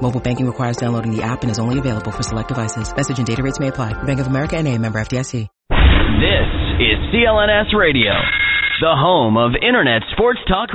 Mobile banking requires downloading the app and is only available for select devices. Message and data rates may apply. Bank of America and a member FDIC. This is CLNS Radio, the home of Internet sports talk.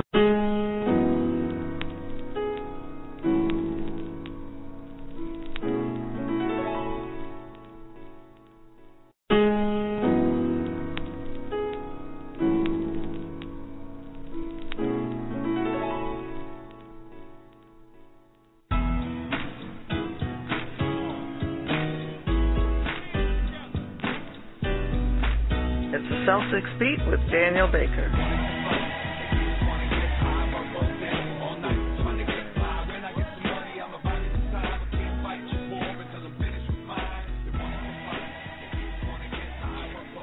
Celtics Beat with Daniel Baker.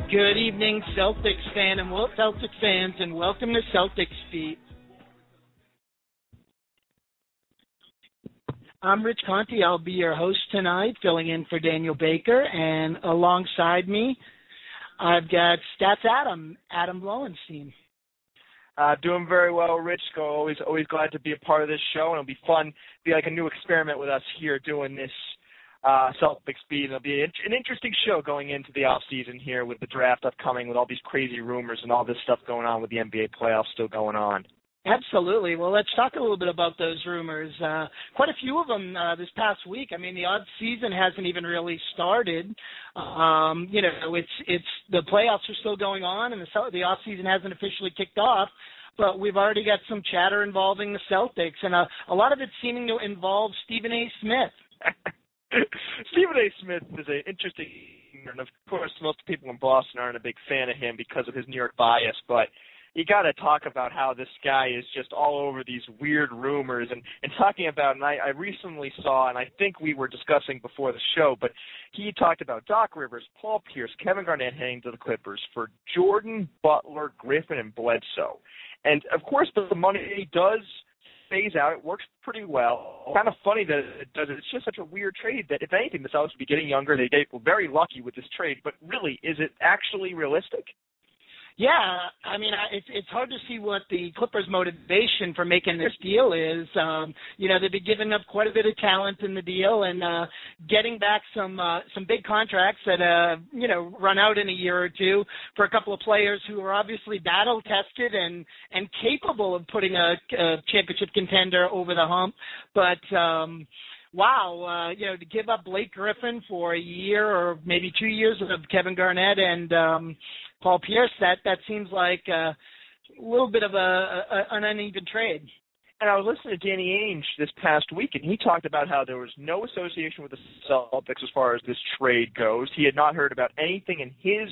Good evening, Celtics fan and well, Celtics fans, and welcome to Celtics Beat. I'm Rich Conte. I'll be your host tonight, filling in for Daniel Baker, and alongside me, I've got Stats Adam, Adam Lowenstein. Uh, doing very well, Rich. Go always always glad to be a part of this show, and it'll be fun. Be like a new experiment with us here doing this uh, Celtics beat. It'll be an, an interesting show going into the off season here with the draft upcoming, with all these crazy rumors and all this stuff going on with the NBA playoffs still going on. Absolutely. Well, let's talk a little bit about those rumors. Uh, quite a few of them uh, this past week. I mean, the odd season hasn't even really started. Um, you know, it's it's the playoffs are still going on, and the the off season hasn't officially kicked off. But we've already got some chatter involving the Celtics, and a, a lot of it seeming to involve Stephen A. Smith. Stephen A. Smith is an interesting, and of course, most people in Boston aren't a big fan of him because of his New York bias, but you got to talk about how this guy is just all over these weird rumors and and talking about and I, I recently saw and I think we were discussing before the show but he talked about Doc Rivers, Paul Pierce, Kevin Garnett heading to the Clippers for Jordan, Butler, Griffin, and Bledsoe, and of course the money does phase out. It works pretty well. Kind of funny that it does it. It's just such a weird trade that if anything, the Celtics would be getting younger. They, were very lucky with this trade, but really, is it actually realistic? Yeah, I mean, it's it's hard to see what the Clippers' motivation for making this deal is. Um, you know, they've been giving up quite a bit of talent in the deal and uh, getting back some uh, some big contracts that uh, you know run out in a year or two for a couple of players who are obviously battle tested and and capable of putting a, a championship contender over the hump, but. um wow, uh, you know, to give up Blake Griffin for a year or maybe two years of Kevin Garnett and um Paul Pierce, that that seems like a little bit of a, a an uneven trade. And I was listening to Danny Ainge this past week, and he talked about how there was no association with the Celtics as far as this trade goes. He had not heard about anything in his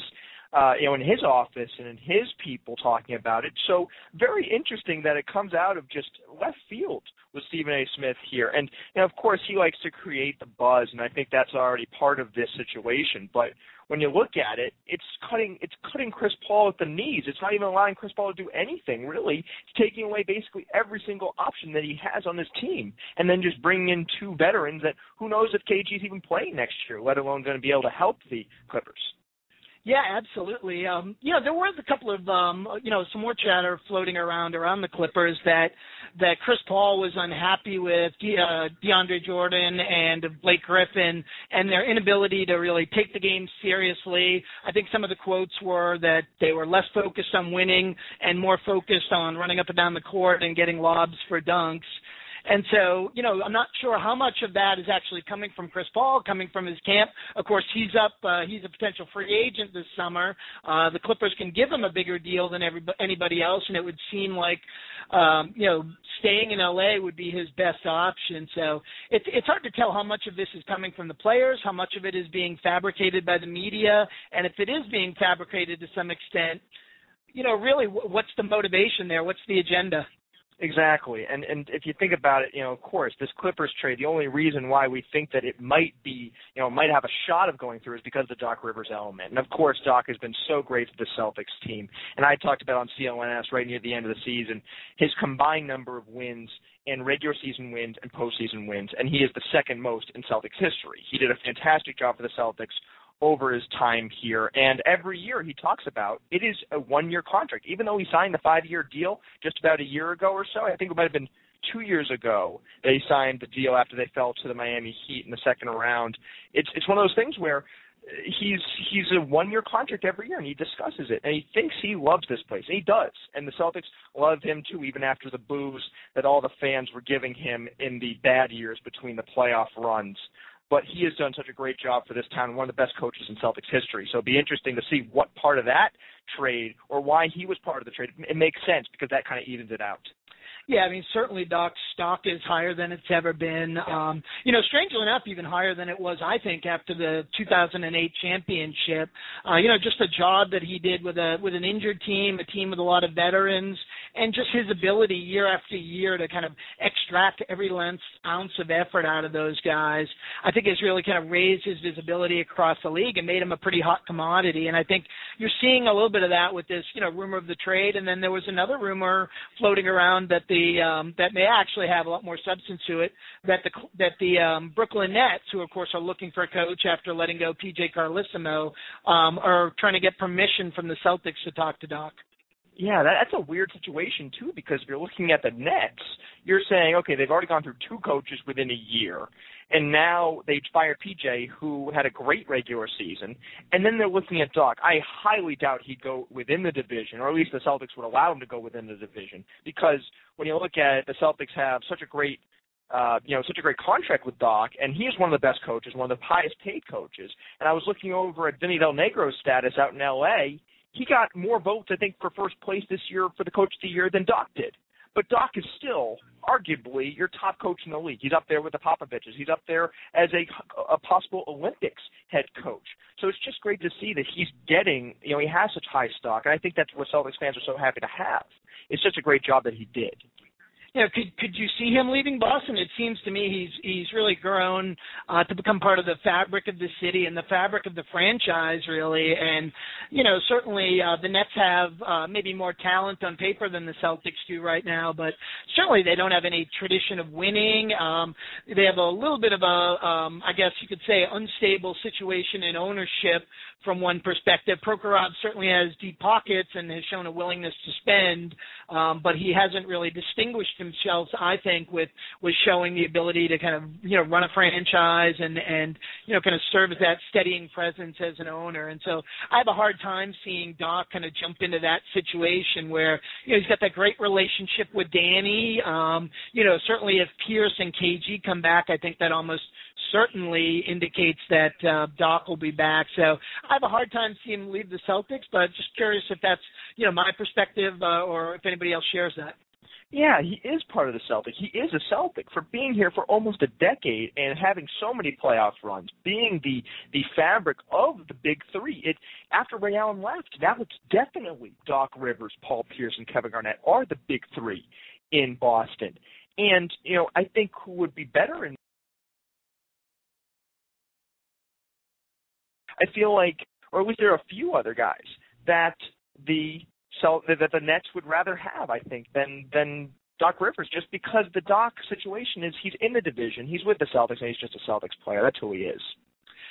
uh, you know, in his office and in his people talking about it. So very interesting that it comes out of just left field with Stephen A. Smith here. And, and of course, he likes to create the buzz, and I think that's already part of this situation. But when you look at it, it's cutting it's cutting Chris Paul at the knees. It's not even allowing Chris Paul to do anything really. It's taking away basically every single option that he has on his team, and then just bringing in two veterans that who knows if KG's even playing next year, let alone going to be able to help the Clippers. Yeah, absolutely. Um, you know, there was a couple of um, you know some more chatter floating around around the Clippers that that Chris Paul was unhappy with De, uh, DeAndre Jordan and Blake Griffin and their inability to really take the game seriously. I think some of the quotes were that they were less focused on winning and more focused on running up and down the court and getting lobs for dunks. And so, you know, I'm not sure how much of that is actually coming from Chris Paul, coming from his camp. Of course, he's up. Uh, he's a potential free agent this summer. Uh, the Clippers can give him a bigger deal than everybody, anybody else, and it would seem like, um, you know, staying in LA would be his best option. So it's it's hard to tell how much of this is coming from the players, how much of it is being fabricated by the media, and if it is being fabricated to some extent, you know, really, what's the motivation there? What's the agenda? Exactly, and and if you think about it, you know, of course, this Clippers trade, the only reason why we think that it might be, you know, might have a shot of going through is because of the Doc Rivers element. And of course, Doc has been so great to the Celtics team. And I talked about on CLNS right near the end of the season his combined number of wins in regular season wins and postseason wins, and he is the second most in Celtics history. He did a fantastic job for the Celtics over his time here. And every year he talks about it is a one year contract. Even though he signed the five year deal just about a year ago or so, I think it might have been two years ago they signed the deal after they fell to the Miami Heat in the second round. It's it's one of those things where he's he's a one year contract every year and he discusses it and he thinks he loves this place and he does and the Celtics love him too even after the boos that all the fans were giving him in the bad years between the playoff runs but he has done such a great job for this town, one of the best coaches in Celtics history. So it'd be interesting to see what part of that trade or why he was part of the trade. It makes sense because that kind of evens it out. Yeah, I mean, certainly Doc's stock is higher than it's ever been. Um, you know, strangely enough, even higher than it was, I think, after the 2008 championship. Uh, you know, just the job that he did with a with an injured team, a team with a lot of veterans, and just his ability year after year to kind of extract every length ounce of effort out of those guys. I think has really kind of raised his visibility across the league and made him a pretty hot commodity. And I think you're seeing a little bit of that with this, you know, rumor of the trade. And then there was another rumor floating around that the the um, that may actually have a lot more substance to it. That the that the um, Brooklyn Nets, who of course are looking for a coach after letting go PJ Carlesimo, um, are trying to get permission from the Celtics to talk to Doc. Yeah, that, that's a weird situation too because if you're looking at the Nets, you're saying okay, they've already gone through two coaches within a year, and now they fired PJ, who had a great regular season, and then they're looking at Doc. I highly doubt he'd go within the division, or at least the Celtics would allow him to go within the division because when you look at it, the Celtics have such a great uh, you know, such a great contract with Doc, and he is one of the best coaches, one of the highest paid coaches. And I was looking over at Vinny Del Negro's status out in L.A., he got more votes, I think, for first place this year for the coach of the year than Doc did. But Doc is still arguably your top coach in the league. He's up there with the Popoviches. He's up there as a, a possible Olympics head coach. So it's just great to see that he's getting, you know, he has such high stock. And I think that's what Celtics fans are so happy to have. It's such a great job that he did you know, could could you see him leaving Boston? It seems to me he's he's really grown uh, to become part of the fabric of the city and the fabric of the franchise, really. And you know, certainly uh, the Nets have uh, maybe more talent on paper than the Celtics do right now, but certainly they don't have any tradition of winning. Um, they have a little bit of a, um, I guess you could say, unstable situation in ownership from one perspective. Prokhorov certainly has deep pockets and has shown a willingness to spend, um, but he hasn't really distinguished himself, I think, with with showing the ability to kind of you know run a franchise and and you know kind of serve as that steadying presence as an owner. And so I have a hard time seeing Doc kind of jump into that situation where you know he's got that great relationship with Danny. Um, you know certainly if Pierce and KG come back, I think that almost certainly indicates that uh, Doc will be back. So I have a hard time seeing him leave the Celtics, but just curious if that's you know my perspective uh, or if anybody else shares that. Yeah, he is part of the Celtic. He is a Celtic for being here for almost a decade and having so many playoff runs, being the the fabric of the big three. It after Ray Allen left, now it's definitely Doc Rivers, Paul Pierce, and Kevin Garnett are the big three in Boston. And you know, I think who would be better in I feel like, or at least there are a few other guys that the so that the Nets would rather have, I think, than than Doc Rivers, just because the Doc situation is he's in the division, he's with the Celtics, and he's just a Celtics player. That's who he is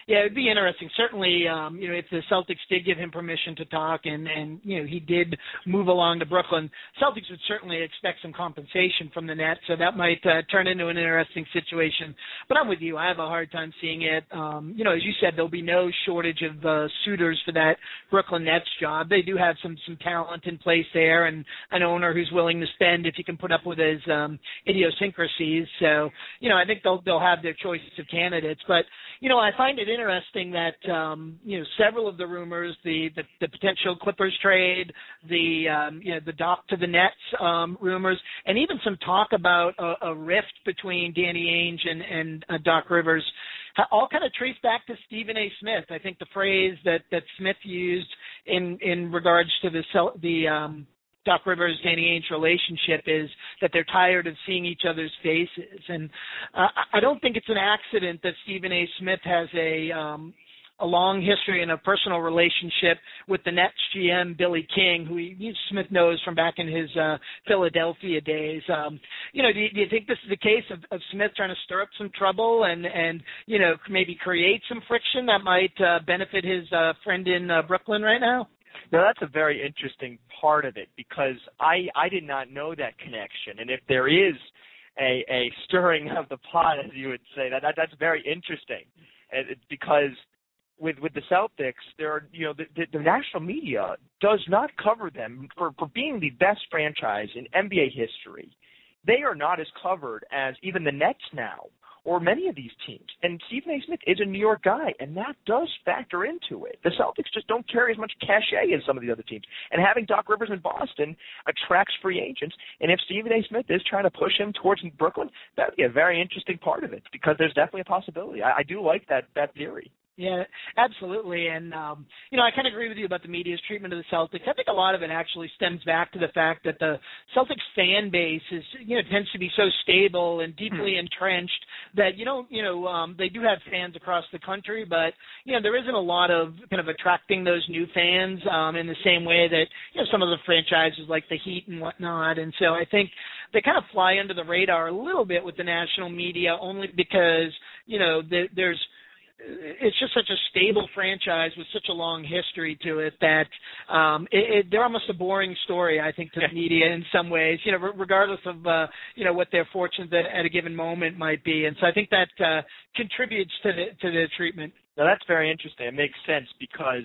yeah, it'd be interesting. Certainly, um, you know, if the Celtics did give him permission to talk, and and you know he did move along to Brooklyn, Celtics would certainly expect some compensation from the Nets, so that might uh, turn into an interesting situation. But I'm with you. I have a hard time seeing it. Um, you know, as you said, there'll be no shortage of uh, suitors for that Brooklyn Nets job. They do have some some talent in place there, and an owner who's willing to spend if you can put up with his um, idiosyncrasies. So, you know, I think they'll they'll have their choices of candidates. But you know, I find it interesting that um, you know several of the rumors, the the, the potential Clippers trade, the um, you know the Doc to the Nets um, rumors, and even some talk about a, a rift between Danny Ainge and and uh, Doc Rivers, all kind of trace back to Stephen A. Smith. I think the phrase that that Smith used in in regards to the the um, Doc Rivers Danny Ainge relationship is that they're tired of seeing each other's faces, and uh, I don't think it's an accident that Stephen A. Smith has a um, a long history and a personal relationship with the Nets GM Billy King, who he, Smith knows from back in his uh, Philadelphia days. Um, you know, do you, do you think this is the case of, of Smith trying to stir up some trouble and and you know maybe create some friction that might uh, benefit his uh, friend in uh, Brooklyn right now? Now that's a very interesting part of it because I I did not know that connection, and if there is a a stirring of the pot, as you would say, that, that that's very interesting, it, because with with the Celtics, there are you know the, the, the national media does not cover them for for being the best franchise in NBA history. They are not as covered as even the Nets now or many of these teams. And Stephen A. Smith is a New York guy, and that does factor into it. The Celtics just don't carry as much cachet as some of the other teams. And having Doc Rivers in Boston attracts free agents. And if Stephen A. Smith is trying to push him towards Brooklyn, that would be a very interesting part of it because there's definitely a possibility. I, I do like that that theory. Yeah, absolutely. And um, you know, I kind of agree with you about the media's treatment of the Celtics. I think a lot of it actually stems back to the fact that the Celtics fan base is you know tends to be so stable and deeply hmm. entrenched that you know you know um, they do have fans across the country, but you know there isn't a lot of kind of attracting those new fans um, in the same way that you know some of the franchises like the Heat and whatnot. And so I think they kind of fly under the radar a little bit with the national media only because you know the, there's it's just such a stable franchise with such a long history to it that um it, it they're almost a boring story i think to the media in some ways you know regardless of uh you know what their fortunes at, at a given moment might be. And so i think that uh contributes to the to the treatment. Now that's very interesting. It makes sense because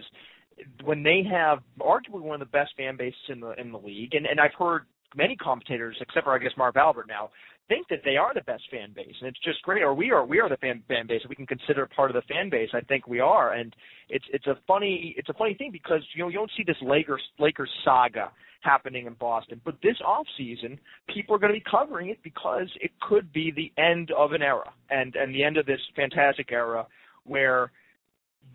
when they have arguably one of the best fan bases in the in the league and and i've heard many commentators except for i guess marv albert now think that they are the best fan base, and it's just great. Or we are we are the fan fan base. We can consider part of the fan base, I think we are. And it's it's a funny it's a funny thing because you know you don't see this Lakers Lakers saga happening in Boston, but this off season people are going to be covering it because it could be the end of an era and and the end of this fantastic era where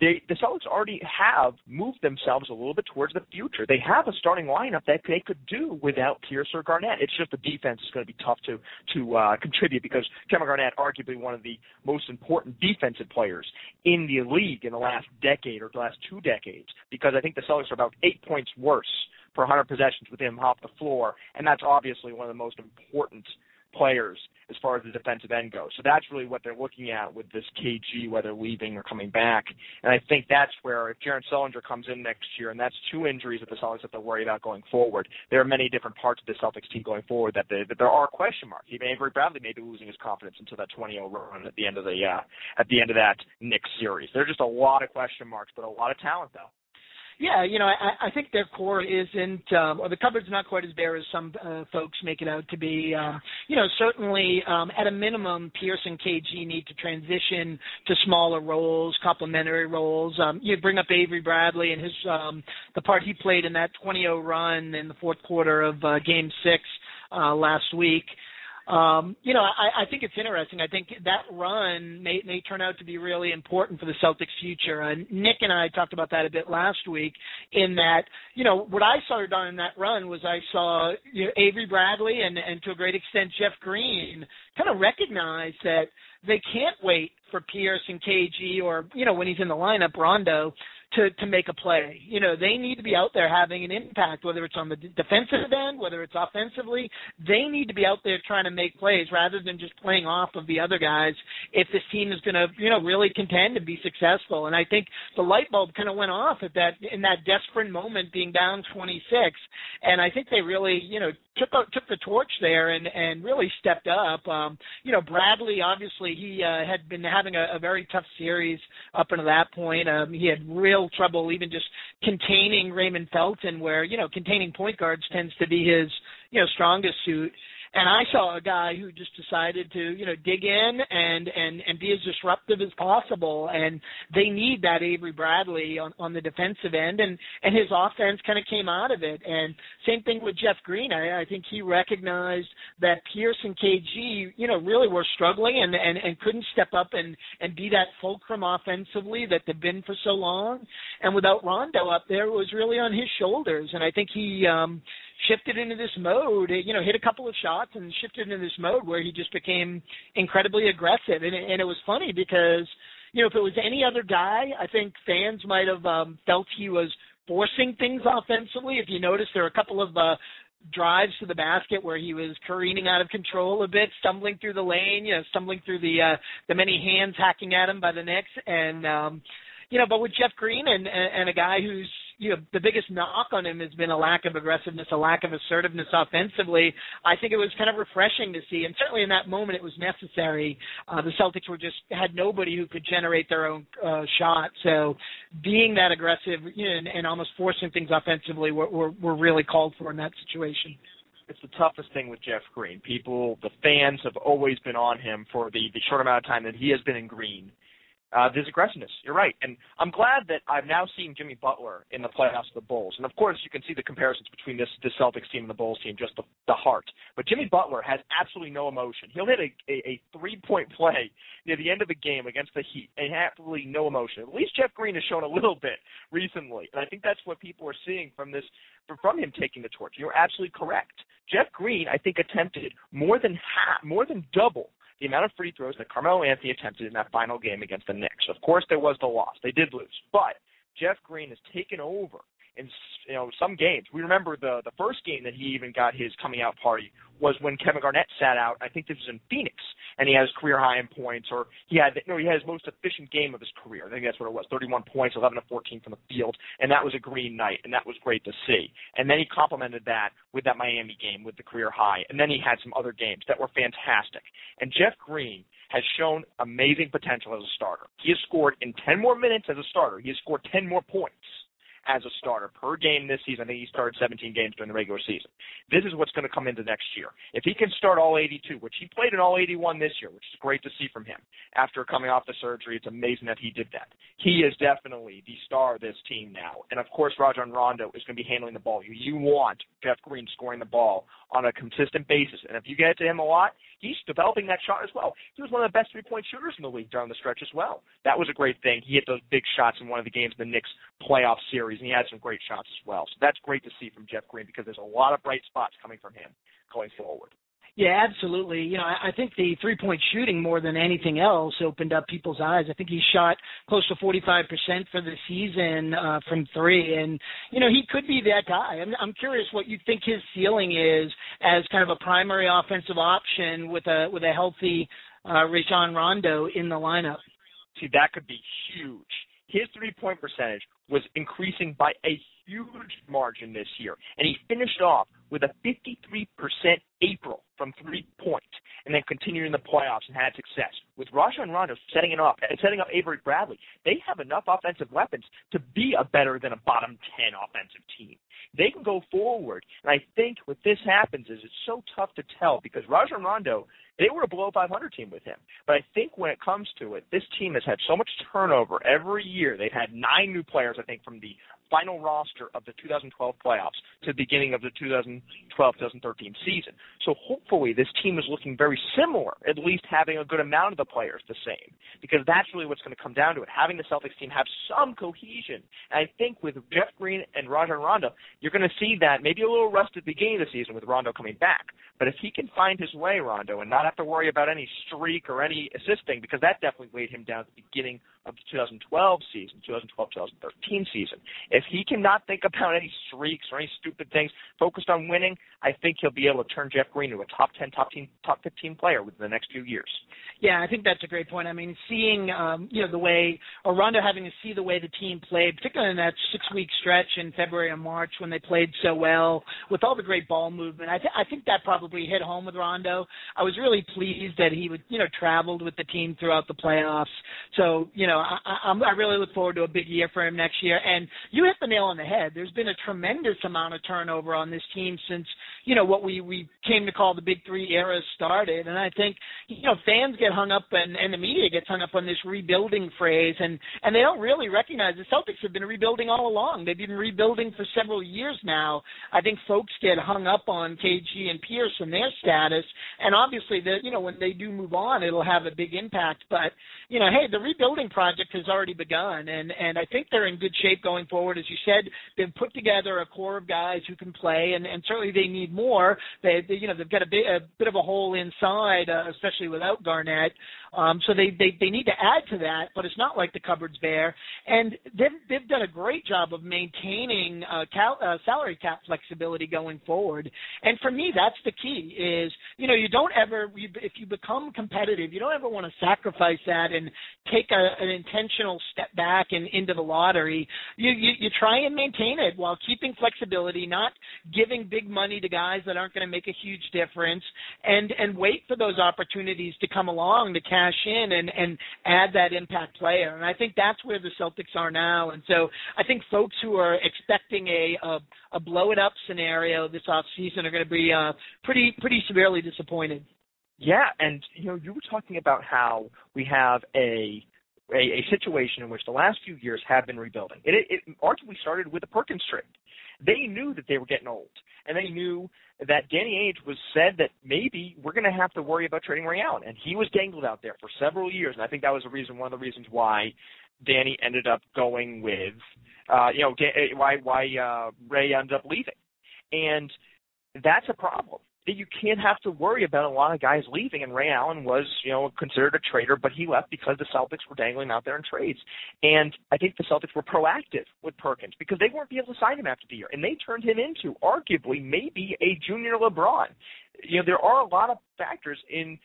they, the Celtics already have moved themselves a little bit towards the future. They have a starting lineup that they could do without Pierce or Garnett. It's just the defense is going to be tough to to uh, contribute because Kevin Garnett, arguably one of the most important defensive players in the league in the last decade or the last two decades. Because I think the Celtics are about eight points worse per 100 possessions with him off the floor, and that's obviously one of the most important players as far as the defensive end goes. So that's really what they're looking at with this KG, whether leaving or coming back. And I think that's where if Jared Sullinger comes in next year, and that's two injuries that the Celtics have to worry about going forward. There are many different parts of the Celtics team going forward that, they, that there are question marks. Even Avery Bradley may be losing his confidence until that 20-0 run at the end of the uh, at the end of that Knicks series. There are just a lot of question marks, but a lot of talent though. Yeah, you know, I, I think their core isn't, um, or the cupboard's not quite as bare as some uh, folks make it out to be. Um, you know, certainly um, at a minimum, Pierce and KG need to transition to smaller roles, complementary roles. Um, you bring up Avery Bradley and his um, the part he played in that 20-0 run in the fourth quarter of uh, Game Six uh, last week um, you know, I, I think it's interesting. I think that run may may turn out to be really important for the Celtics' future. Uh, Nick and I talked about that a bit last week. In that, you know, what I saw done in that run was I saw you know, Avery Bradley and and to a great extent Jeff Green kind of recognize that they can't wait for Pierce and KG or you know when he's in the lineup Rondo to to make a play. You know, they need to be out there having an impact, whether it's on the defensive end, whether it's offensively. They need to be out there trying to make plays rather than just playing off of the other guys. If this team is going to, you know, really contend and be successful, and I think the light bulb kind of went off at that in that desperate moment, being down 26, and I think they really, you know, took took the torch there and and really stepped up. Um, you know, Bradley obviously he uh, had been having a, a very tough series up until that point. Um, he had real trouble even just containing Raymond Felton, where you know containing point guards tends to be his you know strongest suit and I saw a guy who just decided to, you know, dig in and and and be as disruptive as possible. And they need that Avery Bradley on on the defensive end, and and his offense kind of came out of it. And same thing with Jeff Green. I, I think he recognized that Pierce and KG, you know, really were struggling and and and couldn't step up and and be that fulcrum offensively that they've been for so long. And without Rondo up there, it was really on his shoulders. And I think he um shifted into this mode, you know, hit a couple of shots and shifted into this mode where he just became incredibly aggressive. And, and it was funny because, you know, if it was any other guy, I think fans might have um, felt he was forcing things offensively. If you notice, there are a couple of uh, drives to the basket where he was careening out of control a bit, stumbling through the lane, you know, stumbling through the uh, the many hands hacking at him by the Knicks, and um, you know, but with Jeff Green and and, and a guy who's you know the biggest knock on him has been a lack of aggressiveness, a lack of assertiveness offensively. I think it was kind of refreshing to see, and certainly in that moment it was necessary. Uh, the Celtics were just had nobody who could generate their own uh, shot, so being that aggressive you know, and, and almost forcing things offensively were, were were really called for in that situation it's the toughest thing with Jeff Green. People, the fans have always been on him for the, the short amount of time that he has been in Green uh, there's aggressiveness. You're right, and I'm glad that I've now seen Jimmy Butler in the playoffs of the Bulls, and of course you can see the comparisons between this this Celtics team and the Bulls team, just the, the heart. But Jimmy Butler has absolutely no emotion. He'll hit a, a, a three point play near the end of the game against the Heat, and absolutely no emotion. At least Jeff Green has shown a little bit recently, and I think that's what people are seeing from this from him taking the torch. You're absolutely correct. Jeff Green, I think, attempted more than half, more than double the amount of free throws that Carmelo Anthony attempted in that final game against the Knicks. Of course, there was the loss; they did lose, but Jeff Green has taken over in you know some games. We remember the the first game that he even got his coming out party was when Kevin Garnett sat out. I think this was in Phoenix, and he has career high in points, or he had no, he had his most efficient game of his career. I think that's what it was: 31 points, 11 to 14 from the field, and that was a green night, and that was great to see. And then he complemented that with that Miami game with the career high, and then he had some other games that were fantastic. And Jeff Green has shown amazing potential as a starter. He has scored in 10 more minutes as a starter. He has scored 10 more points as a starter per game this season. I think he started 17 games during the regular season. This is what's going to come into next year. If he can start all 82, which he played in all 81 this year, which is great to see from him after coming off the surgery, it's amazing that he did that. He is definitely the star of this team now. And of course, Rajon Rondo is going to be handling the ball. You, want Jeff Green scoring the ball on a consistent basis. And if you get it to him a lot, he's developing that shot as well. He was one of the best three point shooters in the league during the stretch as well. That was a great thing. He hit those big shots in one of the games in the Knicks playoff series, and he had some great shots as well. So that's great to see from Jeff Green because there's a lot of bright spots coming from him going forward. Yeah, absolutely. You know, I, think the three point shooting more than anything else opened up people's eyes. I think he shot close to 45% for the season uh, from three, and you know he could be that guy. I'm, I'm curious what you think his ceiling is as kind of a primary offensive option with a with a healthy uh, Rajon Rondo in the lineup. See, that could be huge. His three point percentage was increasing by a huge margin this year, and he finished off with a 53% April from three point, and then continued in the playoffs and had success. With Rajon Rondo setting it up and setting up Avery Bradley, they have enough offensive weapons to be a better than a bottom 10 offensive team. They can go forward, and I think what this happens is it's so tough to tell because Rajon Rondo they were a below 500 team with him. But I think when it comes to it, this team has had so much turnover every year. They've had nine new players, I think, from the final roster of the 2012 playoffs to the beginning of the 2012-2013 season. So hopefully this team is looking very similar, at least having a good amount of the players the same, because that's really what's going to come down to it. Having the Celtics team have some cohesion. And I think with Jeff Green and Rajon Rondo, you're going to see that maybe a little rust at the beginning of the season with Rondo coming back. But if he can find his way, Rondo, and not have to worry about any streak or any assisting, because that definitely weighed him down at the beginning of the 2012 season, 2012-2013 season. If he cannot think about any streaks or any stupid things, focused on winning, I think he'll be able to turn Jeff Green into a top 10, top 10, top 15 player within the next few years. Yeah, I think that's a great point. I mean, seeing um, you know the way Rondo having to see the way the team played, particularly in that six-week stretch in February and March when they played so well with all the great ball movement. I, th- I think that probably hit home with Rondo. I was really pleased that he would you know traveled with the team throughout the playoffs. So you know I, I, I really look forward to a big year for him next year. And you hit the nail on the head. There's been a tremendous amount of turnover on this team since you know what we we came to call the Big Three era started. And I think you know fans get hung up and, and the media gets hung up on this rebuilding phrase, and and they don't really recognize the Celtics have been rebuilding all along. They've been rebuilding for several years now. I think folks get hung up on KG and Pierce and their status, and obviously that you know when they do move on, it'll have a big impact. But you know, hey, the rebuilding project has already begun, and and I think they're in good shape going forward. As you said, they've put together a core of guys who can play, and and certainly they need more. They, they you know they've got a bit a bit of a hole inside, uh, especially without Garnett. Um, so they, they they need to add to that, but it's not like the cupboard's bare. And they've they've done a great job of maintaining uh, cal- uh, salary cap flexibility going forward. And for me, that's the key. Is you know you don't ever you, if you become competitive, you don't ever want to sacrifice that and take a, an intentional step back and into the lottery. You, you you try and maintain it while keeping flexibility, not giving big money to guys that aren't going to make a huge difference, and and wait for those opportunities to come along to cash in and and add that impact player. And I think that's where the Celtics are now. And so I think folks who are expecting a a, a blow it up scenario this off season are going to be uh, pretty pretty severely disappointed. Yeah, and you know, you were talking about how we have a a, a situation in which the last few years have been rebuilding. It, it, it arguably started with the Perkins trade. They knew that they were getting old, and they knew that Danny Ainge was said that maybe we're going to have to worry about trading Ray Allen, and he was dangled out there for several years, and I think that was the reason, one of the reasons why Danny ended up going with, uh, you know, why why uh, Ray ended up leaving, and that's a problem that you can't have to worry about a lot of guys leaving. And Ray Allen was, you know, considered a traitor, but he left because the Celtics were dangling out there in trades. And I think the Celtics were proactive with Perkins because they weren't be able to sign him after the year, and they turned him into arguably maybe a junior LeBron. You know, there are a lot of factors in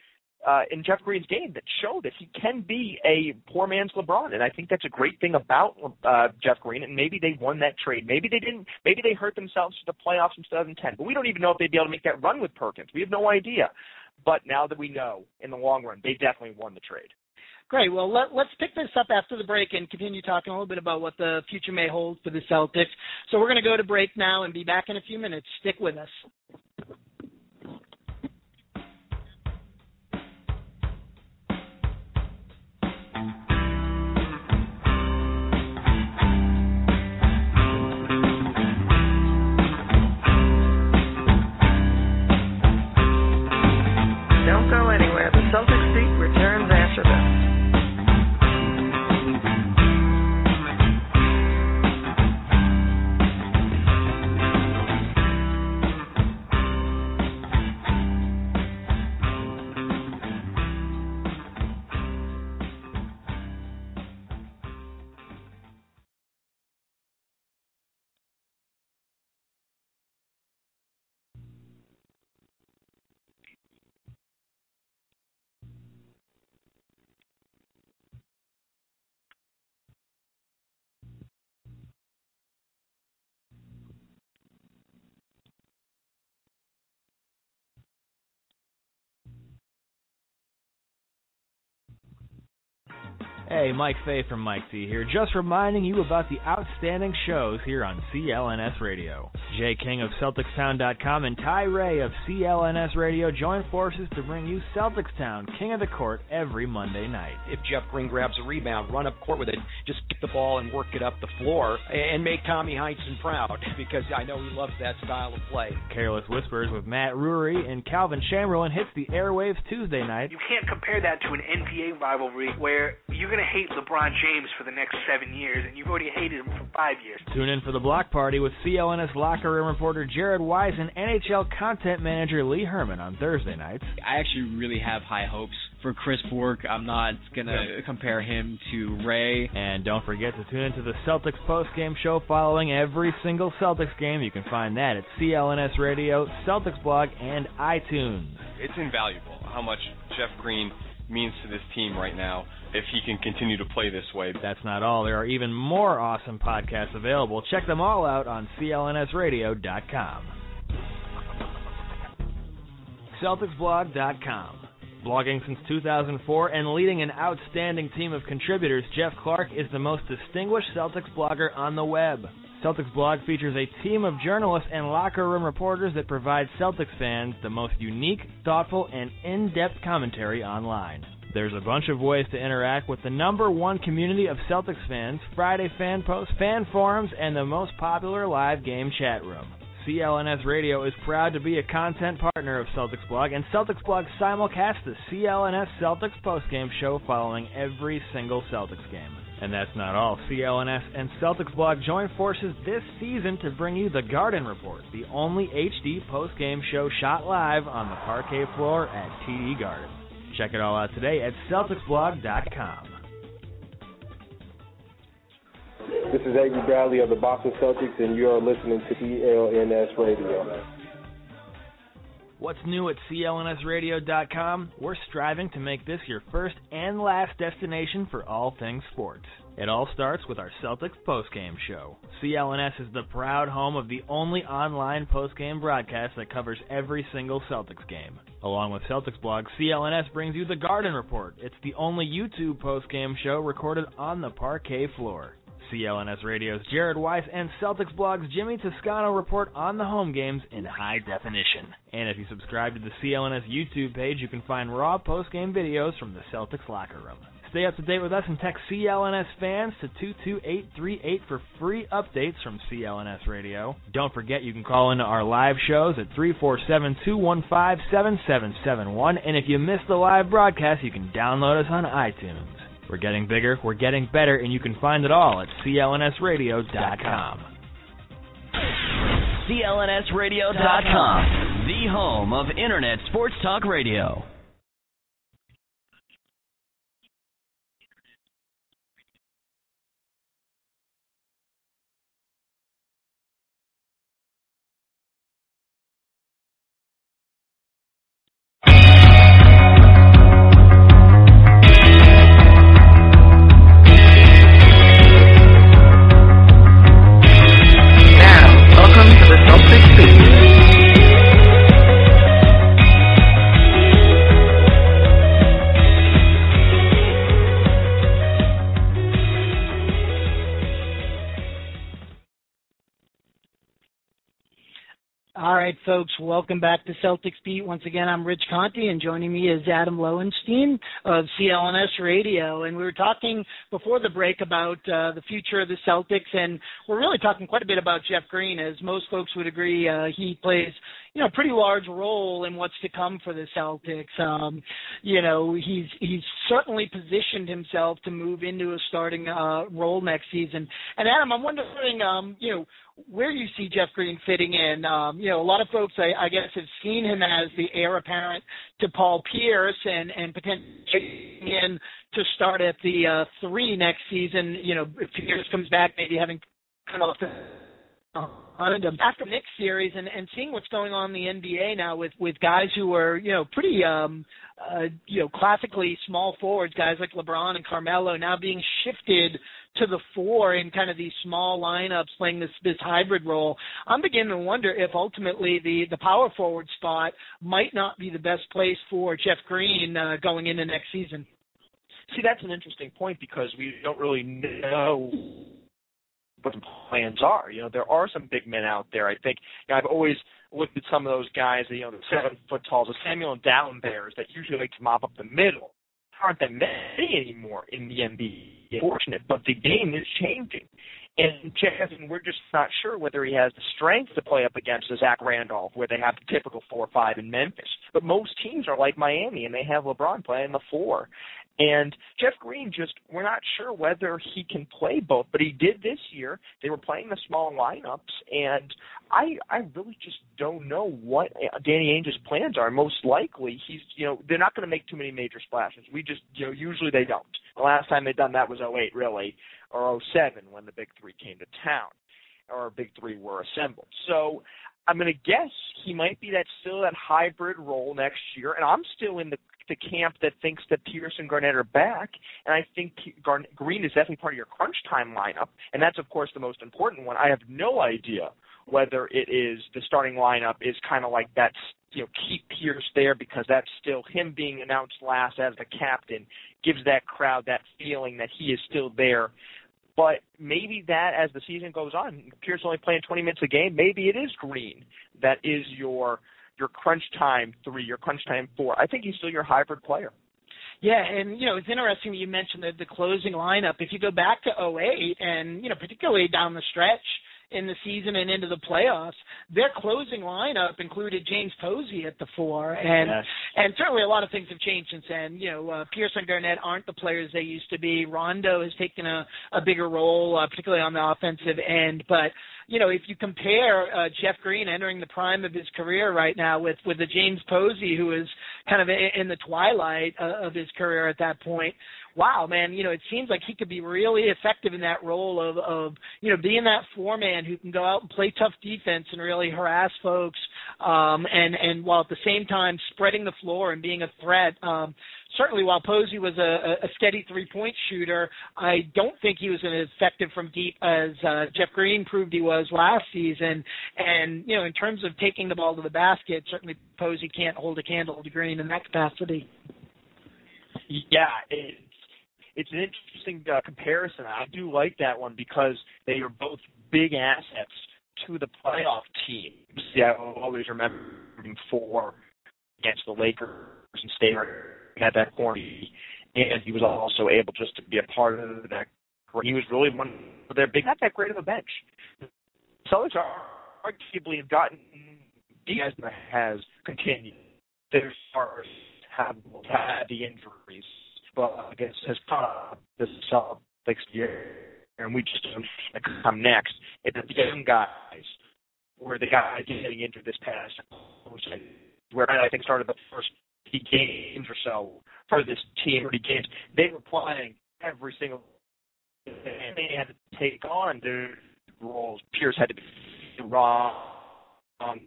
uh, in Jeff Green's game that show that he can be a poor man's LeBron, and I think that's a great thing about uh, Jeff Green. And maybe they won that trade. Maybe they didn't. Maybe they hurt themselves to the playoffs in 2010. But we don't even know if they'd be able to make that run with Perkins. We have no idea. But now that we know, in the long run, they definitely won the trade. Great. Well, let, us pick this up after the break and continue talking a little bit about what the future may hold for the Celtics. So we're going to go to break now and be back in a few minutes. Stick with us. Hey, Mike Fay from Mike T here, just reminding you about the outstanding shows here on CLNS Radio. Jay King of CelticsTown.com and Ty Ray of CLNS Radio join forces to bring you Celtics Town, King of the Court, every Monday night. If Jeff Green grabs a rebound, run up court with it, just get the ball and work it up the floor, and make Tommy Heinsohn proud, because I know he loves that style of play. Careless Whispers with Matt Rury and Calvin Chamberlain hits the airwaves Tuesday night. You can't compare that to an NBA rivalry where you're going to hate LeBron James for the next seven years, and you've already hated him for five years. Tune in for the block party with CLNS locker room reporter Jared Weiss and NHL content manager Lee Herman on Thursday nights. I actually really have high hopes for Chris Bourque. I'm not gonna compare him to Ray. And don't forget to tune into the Celtics post game show following every single Celtics game. You can find that at CLNS Radio, Celtics blog, and iTunes. It's invaluable how much Jeff Green means to this team right now if he can continue to play this way. That's not all. There are even more awesome podcasts available. Check them all out on clnsradio.com. CelticsBlog.com. Blogging since 2004 and leading an outstanding team of contributors, Jeff Clark is the most distinguished Celtics blogger on the web. Celtics blog features a team of journalists and locker room reporters that provide Celtics fans the most unique, thoughtful, and in-depth commentary online. There's a bunch of ways to interact with the number one community of Celtics fans, Friday fan posts, fan forums, and the most popular live game chat room. CLNS Radio is proud to be a content partner of Celtics Blog, and Celtics Blog simulcasts the CLNS Celtics postgame show following every single Celtics game. And that's not all. CLNS and Celtics Blog join forces this season to bring you the Garden Report, the only HD postgame show shot live on the parquet floor at TD Garden. Check it all out today at CelticsBlog.com. This is Avery Bradley of the Boston Celtics, and you are listening to CLNS Radio. What's new at CLNSradio.com? We're striving to make this your first and last destination for all things sports. It all starts with our Celtics postgame show. CLNS is the proud home of the only online postgame broadcast that covers every single Celtics game. Along with Celtics blog, CLNS brings you the Garden Report. It's the only YouTube post-game show recorded on the parquet floor. CLNS Radio's Jared Weiss and Celtics blog's Jimmy Toscano report on the home games in high definition. And if you subscribe to the CLNS YouTube page, you can find raw post-game videos from the Celtics locker room. Stay up to date with us and text CLNS fans to 22838 for free updates from CLNS Radio. Don't forget you can call into our live shows at 347-215-7771 and if you missed the live broadcast, you can download us on iTunes. We're getting bigger, we're getting better, and you can find it all at clnsradio.com. CLNSradio.com, the home of Internet Sports Talk Radio. All right, folks, welcome back to Celtics Beat. Once again, I'm Rich Conte, and joining me is Adam Lowenstein of CLNS Radio. And we were talking before the break about uh, the future of the Celtics, and we're really talking quite a bit about Jeff Green, as most folks would agree. Uh, he plays, you know, pretty large role in what's to come for the Celtics. Um, you know, he's he's certainly positioned himself to move into a starting uh, role next season. And Adam, I'm wondering, um, you know, where you see Jeff Green fitting in. Um, you know, a lot of folks, I, I guess, have seen him as the heir apparent to Paul Pierce and and potentially in to start at the uh, three next season. You know, if Pierce comes back, maybe having off the after Knicks series and and seeing what's going on in the NBA now with with guys who are you know pretty um uh you know classically small forwards guys like LeBron and Carmelo now being shifted to the four in kind of these small lineups playing this this hybrid role. I'm beginning to wonder if ultimately the the power forward spot might not be the best place for Jeff Green uh, going into next season. See, that's an interesting point because we don't really know what the plans are. You know, there are some big men out there. I think you know, I've always looked at some of those guys, you know, the seven foot talls, the Samuel Dalemberts that usually like to mop up the middle. Aren't that many anymore in the NBA. Fortunate, but the game is changing. And Jasmine, we're just not sure whether he has the strength to play up against a Zach Randolph, where they have the typical four or five in Memphis. But most teams are like Miami, and they have LeBron playing the four. And Jeff Green just we're not sure whether he can play both, but he did this year. They were playing the small lineups and I I really just don't know what uh, Danny Ainge's plans are. Most likely he's you know, they're not going to make too many major splashes. We just you know, usually they don't. The last time they done that was 08 really or 07 when the big 3 came to town or big 3 were assembled. So I'm going to guess he might be that still that hybrid role next year, and I'm still in the the camp that thinks that Pierce and Garnett are back, and I think Garn- Green is definitely part of your crunch time lineup, and that's of course the most important one. I have no idea whether it is the starting lineup is kind of like that's you know keep Pierce there because that's still him being announced last as the captain gives that crowd that feeling that he is still there But maybe that, as the season goes on, Pierce only playing 20 minutes a game. Maybe it is Green that is your your crunch time three, your crunch time four. I think he's still your hybrid player. Yeah, and you know it's interesting that you mentioned the, the closing lineup. If you go back to 08 and you know particularly down the stretch in the season and into the playoffs, their closing lineup included James Posey at the four, and Yes. and certainly a lot of things have changed since then. You know, uh, Pierce and Garnett aren't the players they used to be. Rondo has taken a a bigger role, uh, particularly on the offensive end, but you know, if you compare uh, Jeff Green entering the prime of his career right now with with the James Posey, who is kind of in the twilight uh, of his career at that point, wow, man, you know, it seems like he could be really effective in that role of of you know being that four man who can go out and play tough defense and really harass folks, um, and and while at the same time spreading the floor and being a threat. Um, certainly while Posey was a, a steady three point shooter, I don't think he was as effective from deep as uh, Jeff Green proved he was last season. And, you know, in terms of taking the ball to the basket, certainly Posey can't hold a candle to Green in that capacity. Yeah, it's it's an interesting uh, comparison. I do like that one because they are both big assets to the playoff teams. Yeah, I will always remember him for against the Lakers and stay at that corner. And he was also able just to be a part of that. He was really one of their big, not that great of a bench. Celtics are arguably have gotten as has continued. Their stars have had the injuries, but guess has caught up the Celtics year, and we just know come next. It's the young guys, were the guys getting injured this past, where I think started the first 50 games or so for this team, 30 games. They were playing every single, and they had to take on their roles. Pierce had to be raw um,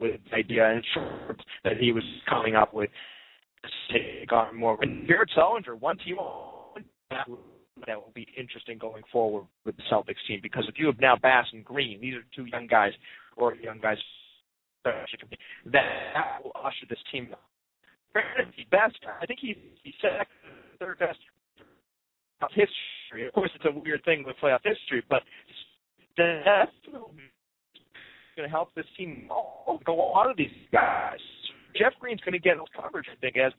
with the idea and that he was coming up with take on more. And Jared Sullinger, one team that will be interesting going forward with the Celtics team because if you have now Bass and Green, these are two young guys or young guys that will usher this team. Best, I think he's he's second, third best of history. Of course, it's a weird thing with playoff history, but that's going to help this team go a lot of these guys. Jeff Green's going to get enough coverage, I think, as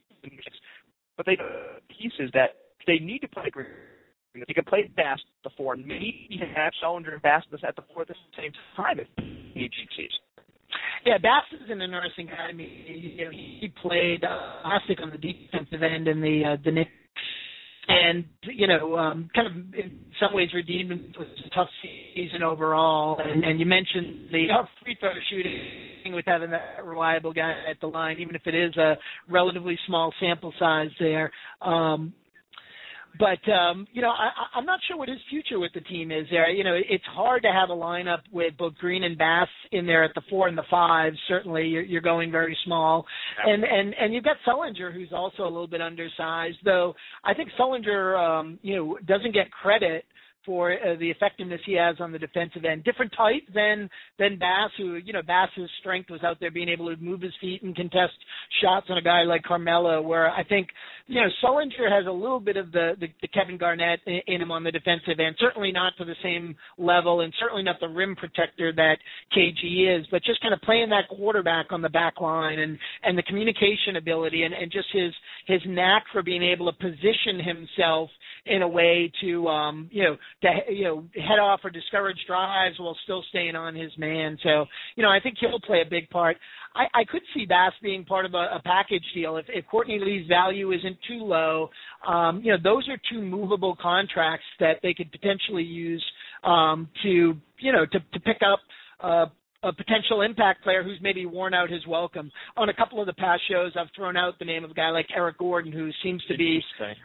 but they pieces that they need to play Green. They can play Bass at the four, and maybe have Sullinger and Bass at the four at the same time if he sees. Yeah, Bass is an interesting guy. I mean, you he played uh, classic on the defensive end in the uh, the Knicks, and you know, um, kind of in some ways redeemed. It was a tough season overall. And, and you mentioned the uh, free throw shooting with having that reliable guy at the line, even if it is a relatively small sample size there. Um, but um, you know, I, I'm not sure what his future with the team is. There, you know, it's hard to have a lineup with both Green and Bass in there at the four and the five. Certainly, you're, you're going very small, and and and you've got Sullinger, who's also a little bit undersized. Though I think Sullinger, um, you know, doesn't get credit for uh, the effectiveness he has on the defensive end. Different type than than Bass, who you know Bass's strength was out there being able to move his feet and contest shots on a guy like Carmelo. Where I think you know Sullinger has a little bit of the the, the Kevin Garnett in, in him on the defensive end. Certainly not to the same level, and certainly not the rim protector that KG is. But just kind of playing that quarterback on the back line and and the communication ability and and just his his knack for being able to position himself in a way to um you know to you know head off or discourage drives while still staying on his man. So you know I think he'll play a big part. I, I could see Bass being part of a, a package deal if, if Courtney Lee's value isn't too low. Um, you know those are two movable contracts that they could potentially use um, to you know to to pick up. Uh, a potential impact player who's maybe worn out his welcome. On a couple of the past shows, I've thrown out the name of a guy like Eric Gordon, who seems to be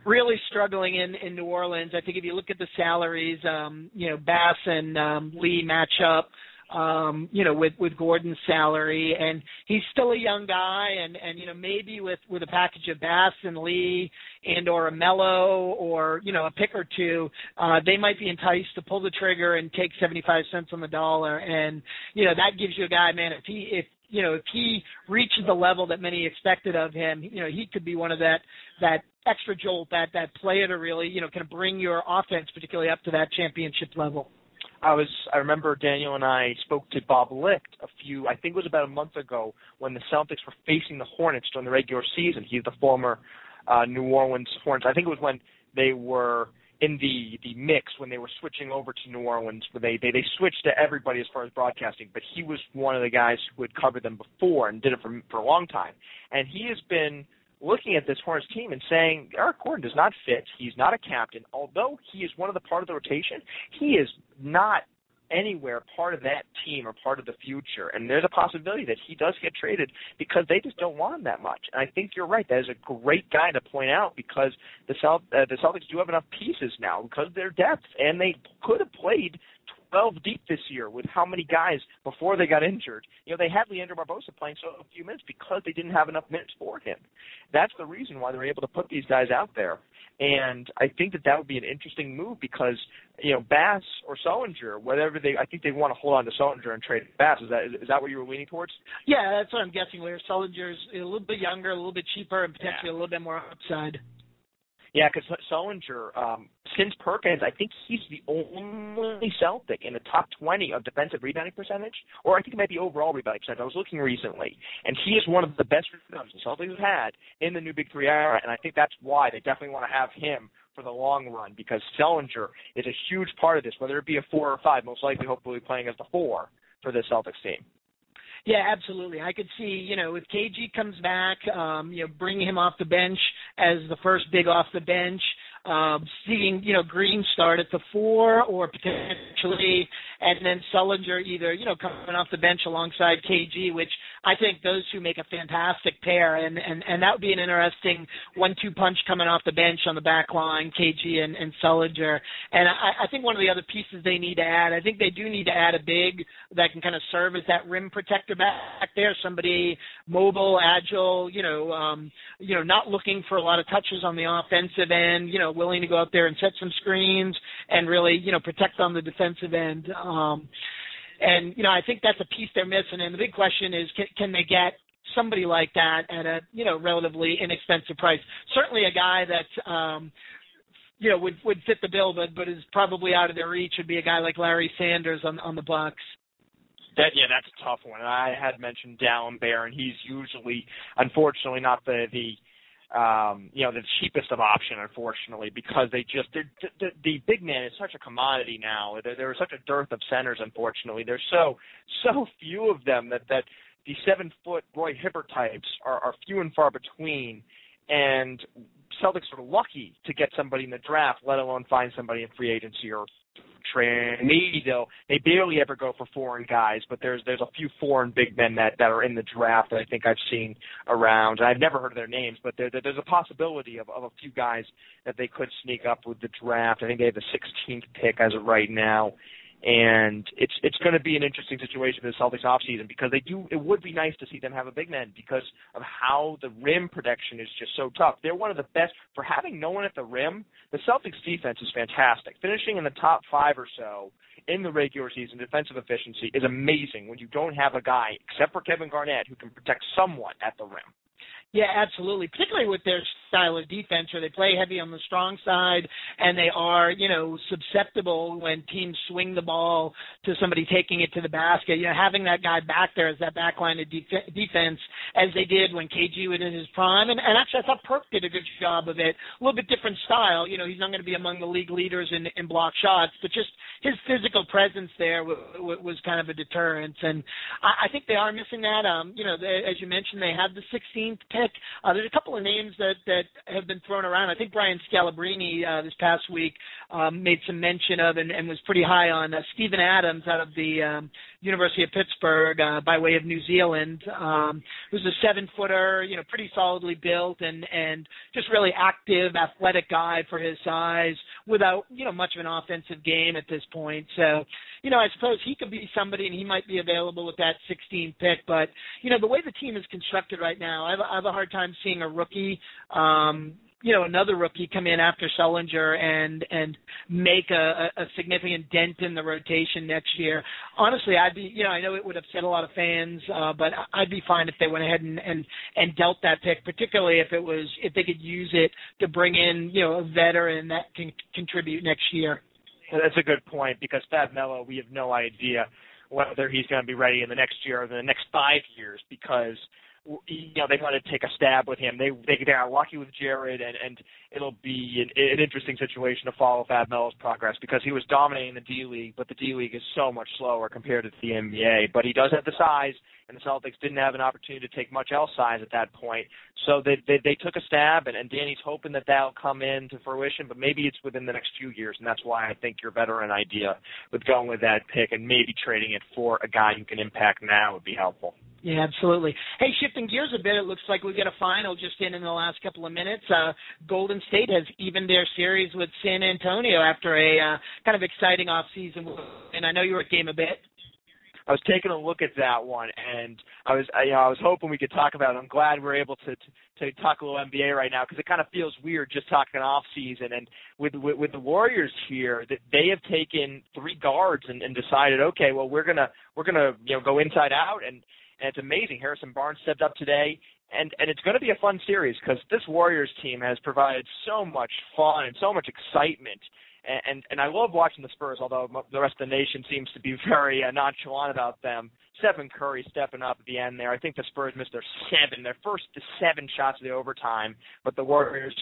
really struggling in in New Orleans. I think if you look at the salaries, um, you know, Bass and um, Lee match up. Um, you know, with with Gordon's salary, and he's still a young guy, and and you know maybe with with a package of Bass and Lee and or a Mello or you know a pick or two, uh, they might be enticed to pull the trigger and take seventy five cents on the dollar, and you know that gives you a guy, man. If he if you know, if he reaches the level that many expected of him, you know, he could be one of that that extra jolt, that that player to really, you know, kind of bring your offense particularly up to that championship level. I was I remember Daniel and I spoke to Bob Licht a few I think it was about a month ago when the Celtics were facing the Hornets during the regular season. He's the former uh New Orleans Hornets. I think it was when they were in the the mix when they were switching over to New Orleans. Where they, they they switched to everybody as far as broadcasting, but he was one of the guys who had covered them before and did it for for a long time. And he has been looking at this Hornets team and saying Eric Gordon does not fit. He's not a captain. Although he is one of the part of the rotation, he is not anywhere part of that team or part of the future. And there's a possibility that he does get traded because they just don't want him that much. And I think you're right. That is a great guy to point out because the Celt- uh, the Celtics do have enough pieces now because of their depth, and they could have played 12 deep this year with how many guys before they got injured. You know, they had Leandro Barbosa playing so a few minutes because they didn't have enough minutes for him. That's the reason why they're able to put these guys out there. And I think that that would be an interesting move because you know Bass or Sullinger, whatever they, I think they want to hold on to Sullinger and trade Bass. Is that is that what you were leaning towards? Yeah, that's what I'm guessing. Where Sullinger's a little bit younger, a little bit cheaper, and potentially yeah. a little bit more upside. Yeah, because Sullinger, um, since Perkins, I think he's the only Celtic in the top 20 of defensive rebounding percentage, or I think it might be overall rebounding percentage. I was looking recently, and he is one of the best rebounders the Celtics have had in the new Big Three era, and I think that's why they definitely want to have him for the long run because Sullinger is a huge part of this, whether it be a four or five, most likely, hopefully, playing as the four for this Celtics team. Yeah, absolutely. I could see, you know, if KG comes back, um, you know, bringing him off the bench as the first big off the bench, um, seeing you know Green start at the four or potentially, and then Sullinger either you know coming off the bench alongside KG, which I think those two make a fantastic pair, and and and that would be an interesting one-two punch coming off the bench on the back line, KG and, and Sullinger. And I, I think one of the other pieces they need to add, I think they do need to add a big that can kind of serve as that rim protector back there, somebody mobile, agile, you know, um, you know, not looking for a lot of touches on the offensive end, you know willing to go out there and set some screens and really, you know, protect on the defensive end. Um, and you know, I think that's a piece they're missing. And the big question is, can, can they get somebody like that at a you know relatively inexpensive price? Certainly, a guy that um, you know would would fit the bill, but but is probably out of their reach would be a guy like Larry Sanders on on the Bucks. That yeah, that's a tough one. I had mentioned Dalembert. He's usually, unfortunately, not the the um, you know, the cheapest of option, unfortunately, because they just the, the, the big man is such a commodity now. There, there is such a dearth of centers, unfortunately. There's so so few of them that that the seven foot Roy Hibbert types are, are few and far between, and Celtics are lucky to get somebody in the draft, let alone find somebody in free agency or Maybe they'll they barely ever go for foreign guys, but there's there's a few foreign big men that that are in the draft that I think I've seen around. I've never heard of their names, but there, there's a possibility of of a few guys that they could sneak up with the draft. I think they have the 16th pick as of right now and it's it's going to be an interesting situation for the Celtics offseason because they do it would be nice to see them have a big man because of how the rim protection is just so tough. They're one of the best for having no one at the rim. The Celtics defense is fantastic. Finishing in the top 5 or so in the regular season defensive efficiency is amazing when you don't have a guy except for Kevin Garnett who can protect someone at the rim. Yeah, absolutely. Particularly with their style of defense, where they play heavy on the strong side, and they are, you know, susceptible when teams swing the ball to somebody taking it to the basket. You know, having that guy back there as that back line of def- defense, as they did when KG was in his prime, and, and actually I thought Perk did a good job of it. A little bit different style. You know, he's not going to be among the league leaders in, in block shots, but just his physical presence there w- w- was kind of a deterrent. And I, I think they are missing that. Um, you know, they, as you mentioned, they have the 16th pick pick. Uh, there's a couple of names that that have been thrown around. I think Brian Scalabrine uh, this past week um, made some mention of and, and was pretty high on uh, Steven Adams out of the um, University of Pittsburgh uh, by way of New Zealand. Um, who's a seven footer, you know, pretty solidly built and and just really active, athletic guy for his size, without you know much of an offensive game at this point. So, you know, I suppose he could be somebody, and he might be available with that 16 pick. But you know, the way the team is constructed right now, I have, I have a hard time seeing a rookie. Um, you know another rookie come in after Sullinger and and make a, a significant dent in the rotation next year. Honestly, I'd be you know I know it would upset a lot of fans, uh, but I'd be fine if they went ahead and, and and dealt that pick, particularly if it was if they could use it to bring in you know a veteran that can contribute next year. That's a good point because Fab Melo, we have no idea whether he's going to be ready in the next year or the next five years because you know they want to take a stab with him. They they got lucky with Jared, and and it'll be an, an interesting situation to follow Fab Melo's progress because he was dominating the D League, but the D League is so much slower compared to the NBA. But he does have the size, and the Celtics didn't have an opportunity to take much else size at that point. So they they, they took a stab, and, and Danny's hoping that that'll come into fruition, but maybe it's within the next few years, and that's why I think your veteran idea with going with that pick and maybe trading it for a guy who can impact now would be helpful. Yeah, absolutely. Hey, shifting gears a bit, it looks like we get a final just in in the last couple of minutes. Uh, Golden State has evened their series with San Antonio after a uh, kind of exciting off season. And I know you were at game a bit. I was taking a look at that one, and I was, I, you know, I was hoping we could talk about it. I'm glad we're able to to, to talk a little NBA right now because it kind of feels weird just talking off season. And with, with with the Warriors here, that they have taken three guards and, and decided, okay, well, we're gonna we're gonna you know go inside out and and it's amazing. Harrison Barnes stepped up today, and and it's going to be a fun series because this Warriors team has provided so much fun and so much excitement. And, and I love watching the Spurs, although the rest of the nation seems to be very uh, nonchalant about them. Stephen Curry stepping up at the end there. I think the Spurs missed their seven, their first seven shots of the overtime, but the Warriors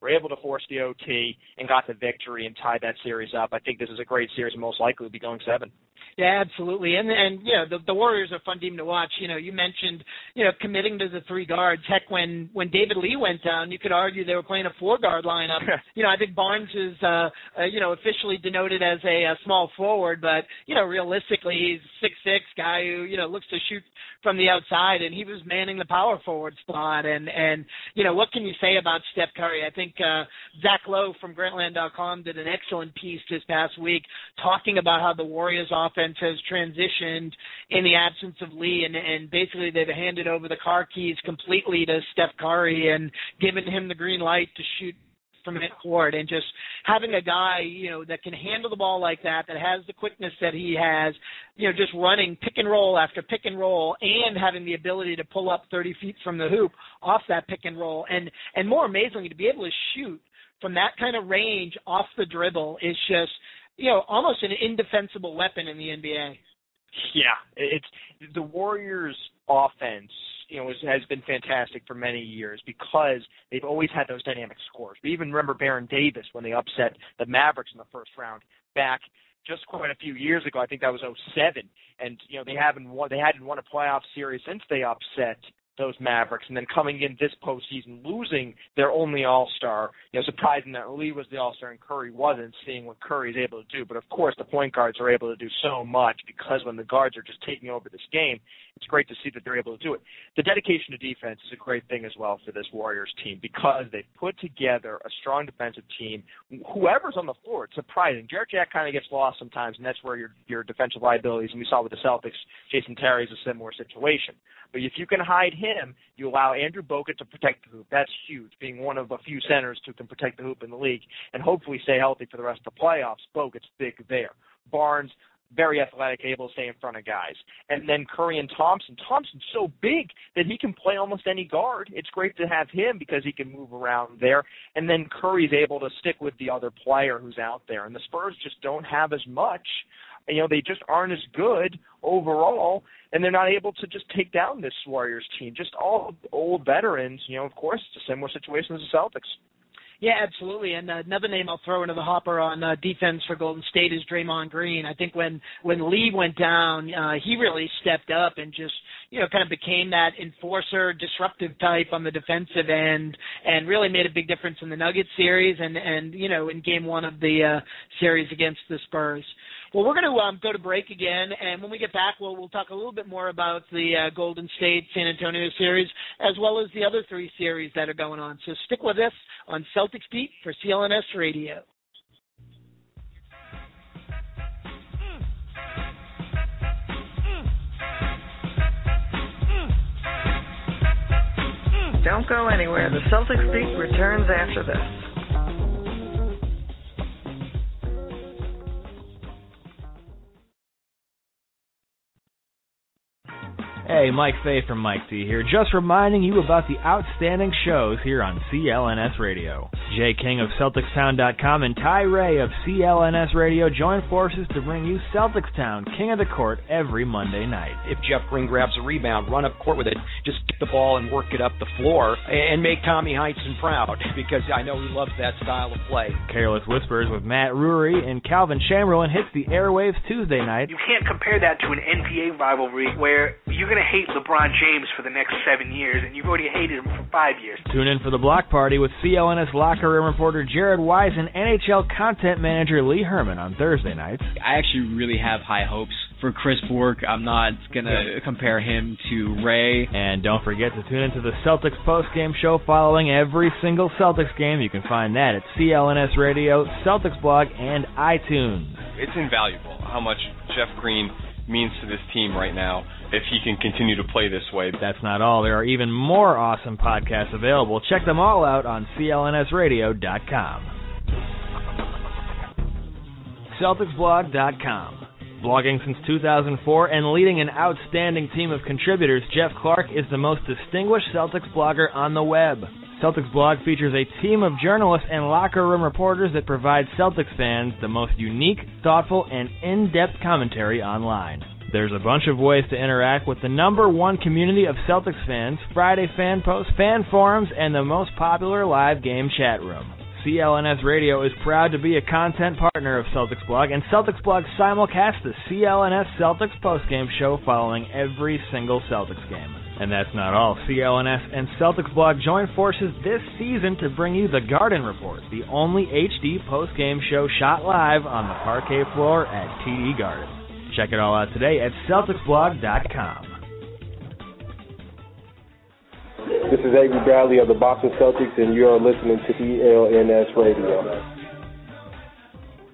were able to force the OT and got the victory and tied that series up. I think this is a great series and most likely will be going seven. Yeah, absolutely. And and you know, the the Warriors are a fun team to watch. You know, you mentioned, you know, committing to the three guards. Heck when when David Lee went down, you could argue they were playing a four guard lineup. you know, I think Barnes is uh, uh you know, officially denoted as a, a small forward, but you know, realistically he's six six guy who, you know, looks to shoot from the outside and he was manning the power forward spot and and you know, what can you say about Steph Curry? I think uh Zach Lowe from Grantland.com did an excellent piece this past week talking about how the Warriors offense offense has transitioned in the absence of Lee, and, and basically they've handed over the car keys completely to Steph Curry and given him the green light to shoot from court and just having a guy, you know, that can handle the ball like that, that has the quickness that he has, you know, just running pick and roll after pick and roll and having the ability to pull up 30 feet from the hoop off that pick and roll. And, and more amazingly, to be able to shoot from that kind of range off the dribble is just you know, almost an indefensible weapon in the NBA. Yeah, it's the Warriors' offense. You know, has been fantastic for many years because they've always had those dynamic scores. We even remember Baron Davis when they upset the Mavericks in the first round back just quite a few years ago. I think that was 07. And you know, they haven't won they hadn't won a playoff series since they upset those Mavericks, and then coming in this postseason losing their only All Star. You know, surprising that Lee was the All Star and Curry wasn't. Seeing what Curry's able to do, but of course the point guards are able to do so much because when the guards are just taking over this game, it's great to see that they're able to do it. The dedication to defense is a great thing as well for this Warriors team because they've put together a strong defensive team. Whoever's on the floor, it's surprising. Jarrett Jack kind of gets lost sometimes, and that's where your your defensive liabilities. And we saw with the Celtics, Jason Terry is a similar situation. But if you can hide him, you allow Andrew Bogut to protect the hoop. That's huge, being one of a few centers who can protect the hoop in the league and hopefully stay healthy for the rest of the playoffs. Bogut's big there. Barnes, very athletic, able to stay in front of guys. And then Curry and Thompson. Thompson's so big that he can play almost any guard. It's great to have him because he can move around there. And then Curry's able to stick with the other player who's out there. And the Spurs just don't have as much. You know, they just aren't as good overall, and they're not able to just take down this Warriors team. Just all old veterans. You know, of course, it's a similar situation as the Celtics. Yeah, absolutely. And uh, another name I'll throw into the hopper on uh, defense for Golden State is Draymond Green. I think when when Lee went down, uh, he really stepped up and just you know kind of became that enforcer, disruptive type on the defensive end, and really made a big difference in the Nuggets series and and you know in Game One of the uh, series against the Spurs. Well, we're going to um, go to break again, and when we get back, we'll we'll talk a little bit more about the uh, Golden State San Antonio series as well as the other three series that are going on. So stick with us on Celtics Beat for CLNS Radio. Don't go anywhere. The Celtics Beat returns after this. Hey, Mike Fay from Mike C here, just reminding you about the outstanding shows here on CLNS Radio. Jay King of CelticsTown.com and Ty Ray of CLNS Radio join forces to bring you Celtics Town, King of the Court, every Monday night. If Jeff Green grabs a rebound, run up court with it, just get the ball and work it up the floor, and make Tommy Heinsohn proud, because I know he loves that style of play. Careless Whispers with Matt Rury and Calvin Chamberlain hits the airwaves Tuesday night. You can't compare that to an NBA rivalry where you're going to hate LeBron James for the next seven years, and you've already hated him for five years. Tune in for the block party with CLNS locker room reporter Jared Weiss and NHL content manager Lee Herman on Thursday nights. I actually really have high hopes for Chris Bork. I'm not gonna compare him to Ray. And don't forget to tune into the Celtics post-game show following every single Celtics game. You can find that at CLNS Radio, Celtics blog, and iTunes. It's invaluable how much Jeff Green means to this team right now if he can continue to play this way. That's not all. There are even more awesome podcasts available. Check them all out on clnsradio.com. CelticsBlog.com. Blogging since 2004 and leading an outstanding team of contributors, Jeff Clark is the most distinguished Celtics blogger on the web. Celtics blog features a team of journalists and locker room reporters that provide Celtics fans the most unique, thoughtful, and in-depth commentary online. There's a bunch of ways to interact with the number one community of Celtics fans, Friday fan posts, fan forums, and the most popular live game chat room. CLNS Radio is proud to be a content partner of Celtics Blog, and Celtics Blog simulcasts the CLNS Celtics postgame show following every single Celtics game. And that's not all. CLNS and Celtics Blog join forces this season to bring you the Garden Report, the only HD postgame show shot live on the parquet floor at TD Garden. Check it all out today at CelticsBlog.com. This is Avery Bradley of the Boston Celtics, and you're listening to CLNS Radio.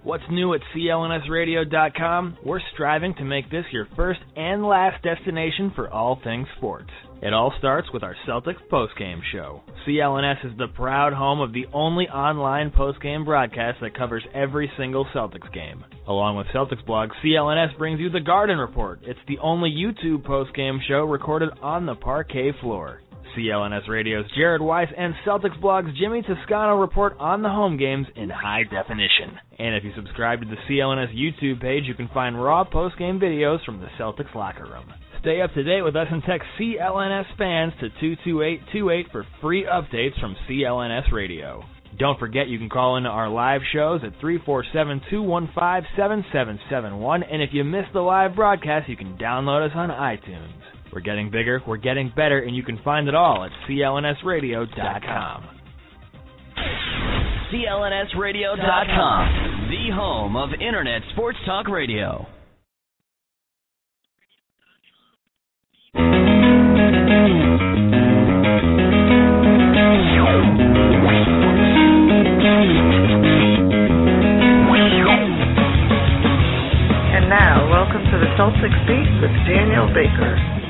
What's new at CLNSradio.com? We're striving to make this your first and last destination for all things sports. It all starts with our Celtics postgame show. CLNS is the proud home of the only online postgame broadcast that covers every single Celtics game. Along with Celtics blog, CLNS brings you the Garden Report. It's the only YouTube postgame show recorded on the parquet floor. CLNS Radio's Jared Weiss and Celtics blog's Jimmy Toscano report on the home games in high definition. And if you subscribe to the CLNS YouTube page, you can find raw post-game videos from the Celtics locker room. Stay up to date with us and text CLNS fans to 22828 for free updates from CLNS Radio. Don't forget you can call into our live shows at 347-215-7771 and if you missed the live broadcast, you can download us on iTunes. We're getting bigger, we're getting better, and you can find it all at clnsradio.com. CLNSradio.com, the home of Internet Sports Talk Radio. And now, welcome to the Celtics Beat with Daniel Baker.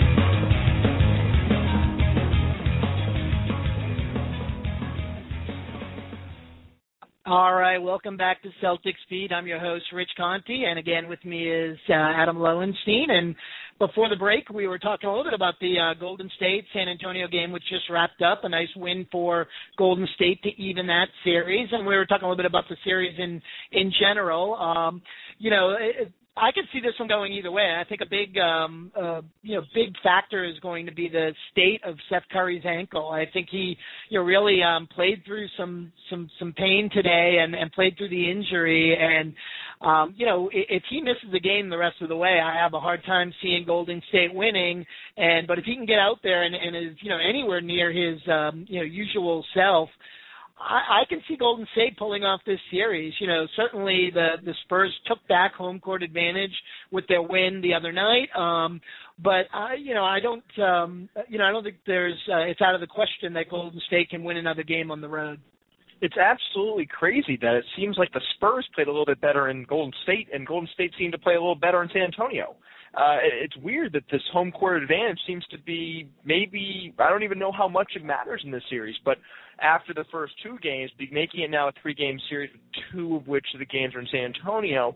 All right, welcome back to Celtics Beat. I'm your host, Rich Conte, and again with me is uh, Adam Lowenstein. And before the break, we were talking a little bit about the uh, Golden State San Antonio game, which just wrapped up. A nice win for Golden State to even that series, and we were talking a little bit about the series in in general. Um, you know, it, I could see this one going either way. I think a big, um, uh, you know, big factor is going to be the state of Seth Curry's ankle. I think he, you know, really um, played through some some some pain today and and played through the injury. And um, you know, if he misses the game the rest of the way, I have a hard time seeing Golden State winning. And but if he can get out there and, and is you know anywhere near his um, you know usual self. I, I can see Golden State pulling off this series. You know, certainly the the Spurs took back home court advantage with their win the other night. Um, but I, you know, I don't, um, you know, I don't think there's. Uh, it's out of the question that Golden State can win another game on the road. It's absolutely crazy that it seems like the Spurs played a little bit better in Golden State, and Golden State seemed to play a little better in San Antonio. Uh, it's weird that this home court advantage seems to be maybe I don't even know how much it matters in this series, but after the first two games, making it now a three-game series, two of which the games are in San Antonio,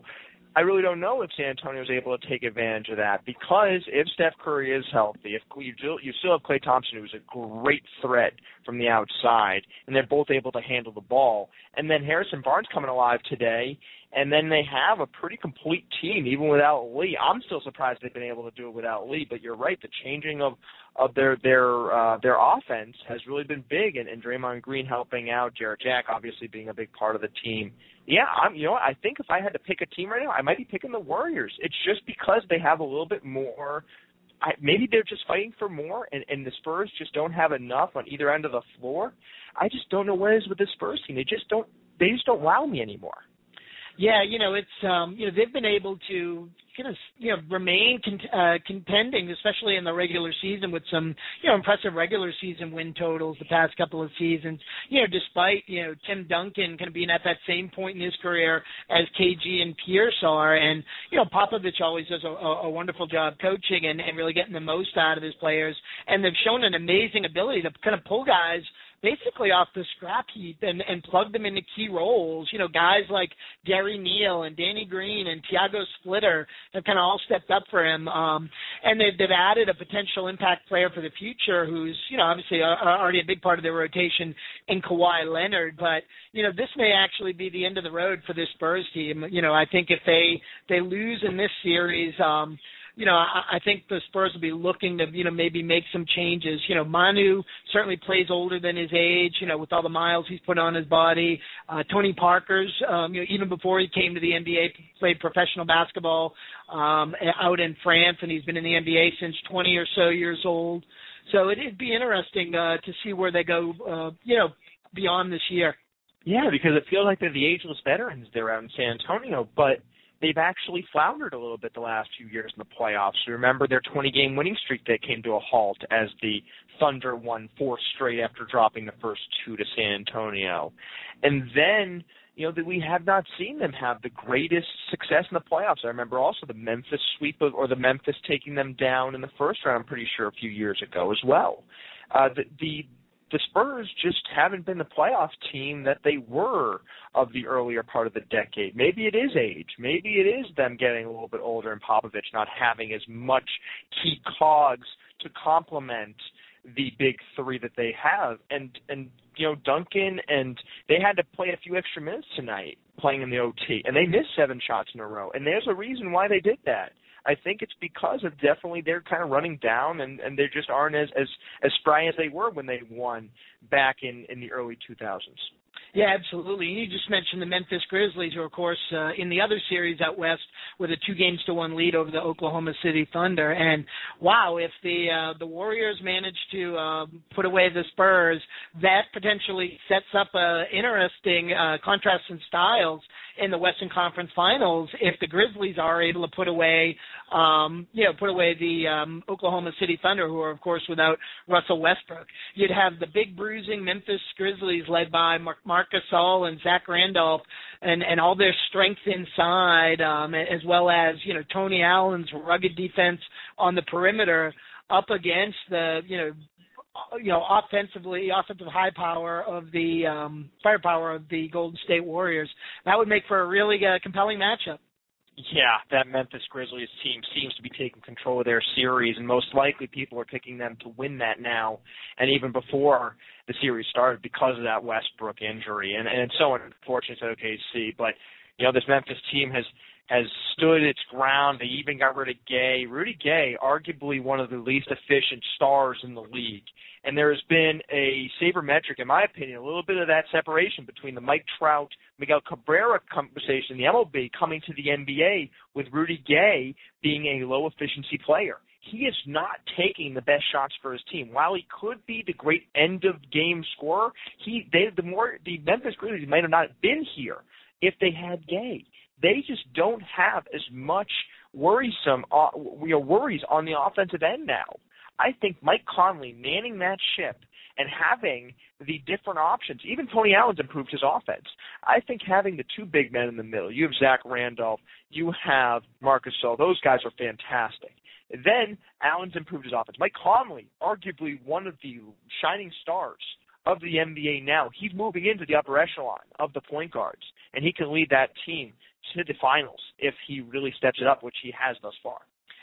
I really don't know if San Antonio is able to take advantage of that because if Steph Curry is healthy, if you you still have Klay Thompson, who's a great threat from the outside, and they're both able to handle the ball, and then Harrison Barnes coming alive today, and then they have a pretty complete team even without Lee. I'm still surprised they've been able to do it without Lee, but you're right, the changing of of their their uh, their offense has really been big, and, and Draymond Green helping out, Jarrett Jack obviously being a big part of the team yeah, I'm. You know, I think if I had to pick a team right now, I might be picking the Warriors. It's just because they have a little bit more. I, maybe they're just fighting for more, and, and the Spurs just don't have enough on either end of the floor. I just don't know what it is with the Spurs team. They just don't. They just don't wow me anymore. Yeah, you know, it's um, you know they've been able to kind of you know remain cont- uh, contending, especially in the regular season, with some you know impressive regular season win totals the past couple of seasons. You know, despite you know Tim Duncan kind of being at that same point in his career as KG and Pierce are, and you know Popovich always does a, a wonderful job coaching and, and really getting the most out of his players, and they've shown an amazing ability to kind of pull guys basically off the scrap heap and and plug them into key roles. You know, guys like Gary Neal and Danny Green and Tiago Splitter have kind of all stepped up for him. Um, and they've they've added a potential impact player for the future, who's you know obviously a, a, already a big part of their rotation in Kawhi Leonard. But you know, this may actually be the end of the road for this Spurs team. You know, I think if they they lose in this series. um you know, I, I think the Spurs will be looking to, you know, maybe make some changes. You know, Manu certainly plays older than his age, you know, with all the miles he's put on his body. Uh, Tony Parker's, um, you know, even before he came to the NBA, played professional basketball um, out in France, and he's been in the NBA since 20 or so years old. So it'd be interesting uh, to see where they go, uh, you know, beyond this year. Yeah, because it feels like they're the ageless veterans there out in San Antonio, but they've actually floundered a little bit the last few years in the playoffs. You remember their 20 game winning streak that came to a halt as the Thunder won four straight after dropping the first two to San Antonio. And then, you know, that we have not seen them have the greatest success in the playoffs. I remember also the Memphis sweep of, or the Memphis taking them down in the first round, I'm pretty sure a few years ago as well. Uh, the, the the Spurs just haven't been the playoff team that they were of the earlier part of the decade. Maybe it is age. Maybe it is them getting a little bit older and Popovich not having as much key cogs to complement the big three that they have. And and you know Duncan and they had to play a few extra minutes tonight playing in the OT, and they missed seven shots in a row. And there's a reason why they did that. I think it's because of definitely they're kind of running down and and they just aren't as as as spry as they were when they won back in in the early 2000s. Yeah, absolutely. You just mentioned the Memphis Grizzlies, who, of course, uh, in the other series out west, with a two games to one lead over the Oklahoma City Thunder. And wow, if the uh, the Warriors manage to uh, put away the Spurs, that potentially sets up a interesting uh, contrast in styles in the Western Conference Finals. If the Grizzlies are able to put away, um, you know, put away the um, Oklahoma City Thunder, who are of course without Russell Westbrook, you'd have the big bruising Memphis Grizzlies led by Mark, Marc Gasol and Zach Randolph, and and all their strength inside, um, as well as you know Tony Allen's rugged defense on the perimeter up against the you know you know offensively offensive high power of the um firepower of the Golden State Warriors. That would make for a really uh, compelling matchup. Yeah, that Memphis Grizzlies team seems to be taking control of their series, and most likely people are picking them to win that now, and even before the series started because of that Westbrook injury. And, and it's so unfortunate to OKC, but you know this Memphis team has has stood its ground. They even got rid of Gay. Rudy Gay, arguably one of the least efficient stars in the league. And there has been a sabermetric, in my opinion, a little bit of that separation between the Mike Trout, Miguel Cabrera conversation, the MLB coming to the NBA with Rudy Gay being a low efficiency player. He is not taking the best shots for his team. While he could be the great end of game scorer, he they the more the Memphis Grizzlies might have not been here if they had Gay they just don't have as much worrisome uh, you know, worries on the offensive end now. I think Mike Conley manning that ship and having the different options. Even Tony Allen's improved his offense. I think having the two big men in the middle, you have Zach Randolph, you have Marcus Gasol, those guys are fantastic. Then Allen's improved his offense. Mike Conley, arguably one of the shining stars of the NBA now, he's moving into the upper echelon of the point guards, and he can lead that team to the finals if he really steps it up, which he has thus far.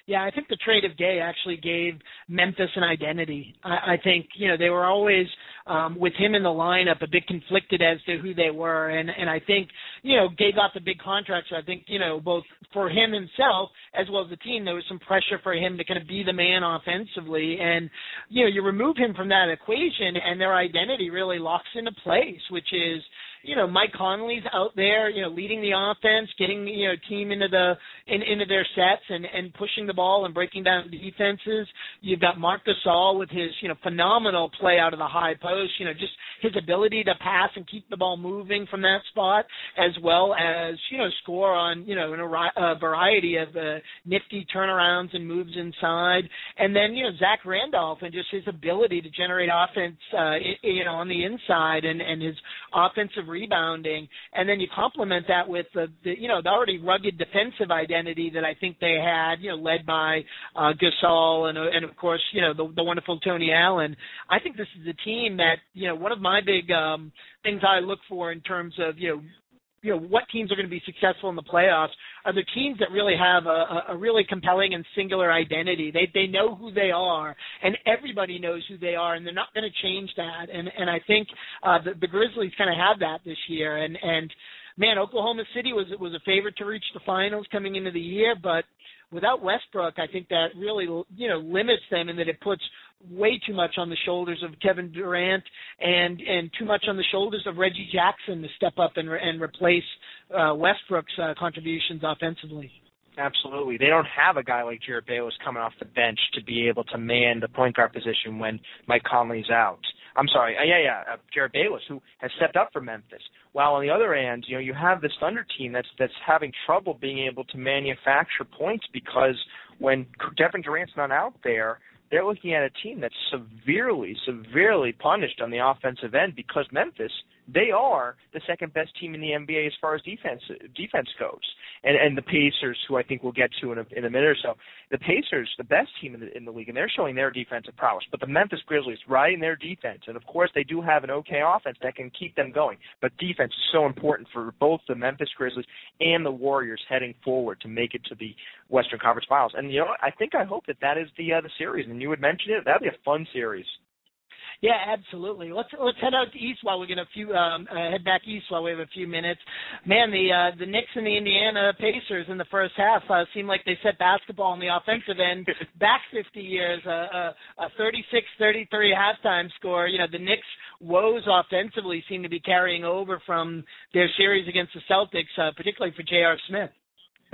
Yeah, I think the trade of Gay actually gave Memphis an identity. I, I think you know they were always um, with him in the lineup a bit conflicted as to who they were, and and I think you know Gay got the big contract, so I think you know both for him himself as well as the team there was some pressure for him to kind of be the man offensively, and you know you remove him from that equation, and their identity really locks into place, which is you know, Mike Conley's out there, you know, leading the offense, getting you know team into the in, into their sets and and pushing the ball and breaking down defenses. You've got Marc Gasol with his you know phenomenal play out of the high post. You know, just his ability to pass and keep the ball moving from that spot, as well as you know score on you know in a, a variety of uh, nifty turnarounds and moves inside. And then you know Zach Randolph and just his ability to generate offense, uh, you know, on the inside and and his offensive rebounding, and then you complement that with the, the you know the already rugged defensive identity that I think they had, you know, led by uh, Gasol and and of course you know the, the wonderful Tony Allen. I think this is a team that you know one of my big um, things I look for in terms of you know you know what teams are going to be successful in the playoffs are the teams that really have a, a really compelling and singular identity. They they know who they are, and everybody knows who they are, and they're not going to change that. And and I think uh, the, the Grizzlies kind of have that this year. And and man, Oklahoma City was was a favorite to reach the finals coming into the year, but without Westbrook, I think that really you know limits them in that it puts way too much on the shoulders of Kevin Durant and and too much on the shoulders of Reggie Jackson to step up and and replace uh, Westbrook's uh, contributions offensively. Absolutely. They don't have a guy like Jerryd Bayless coming off the bench to be able to man the point guard position when Mike Conley's out. I'm sorry, uh, yeah, yeah, uh, Jerryd Bayless, who has stepped up for Memphis. While on the other end, you know, you have this Thunder team that's that's having trouble being able to manufacture points because when Kevin Durant's not out there, they're looking at a team that's severely, severely punished on the offensive end because Memphis they are the second best team in the NBA as far as defense defense goes. And and the Pacers, who I think we'll get to in a, in a minute or so, the Pacers, the best team in the, in the league, and they're showing their defensive prowess. But the Memphis Grizzlies, riding their defense, and of course they do have an okay offense that can keep them going. But defense is so important for both the Memphis Grizzlies and the Warriors heading forward to make it to the Western Conference Finals. And you know, I think I hope that that is the uh, the series. And you would mention it, that'd be a fun series. Yeah, absolutely. Let's let's head out east while we get a few um, uh, head back east while we have a few minutes. Man, the uh, the Knicks and the Indiana Pacers in the first half uh, seemed like they set basketball on the offensive end back 50 years. Uh, a, a 36-33 halftime score. You know, the Knicks' woes offensively seem to be carrying over from their series against the Celtics, uh, particularly for J.R. Smith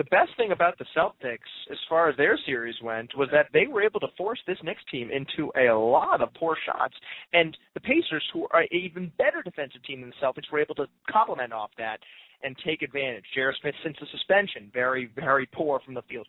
the best thing about the Celtics, as far as their series went, was that they were able to force this Knicks team into a lot of poor shots, and the Pacers, who are an even better defensive team than the Celtics, were able to complement off that and take advantage. J.R. Smith, since the suspension, very, very poor from the field.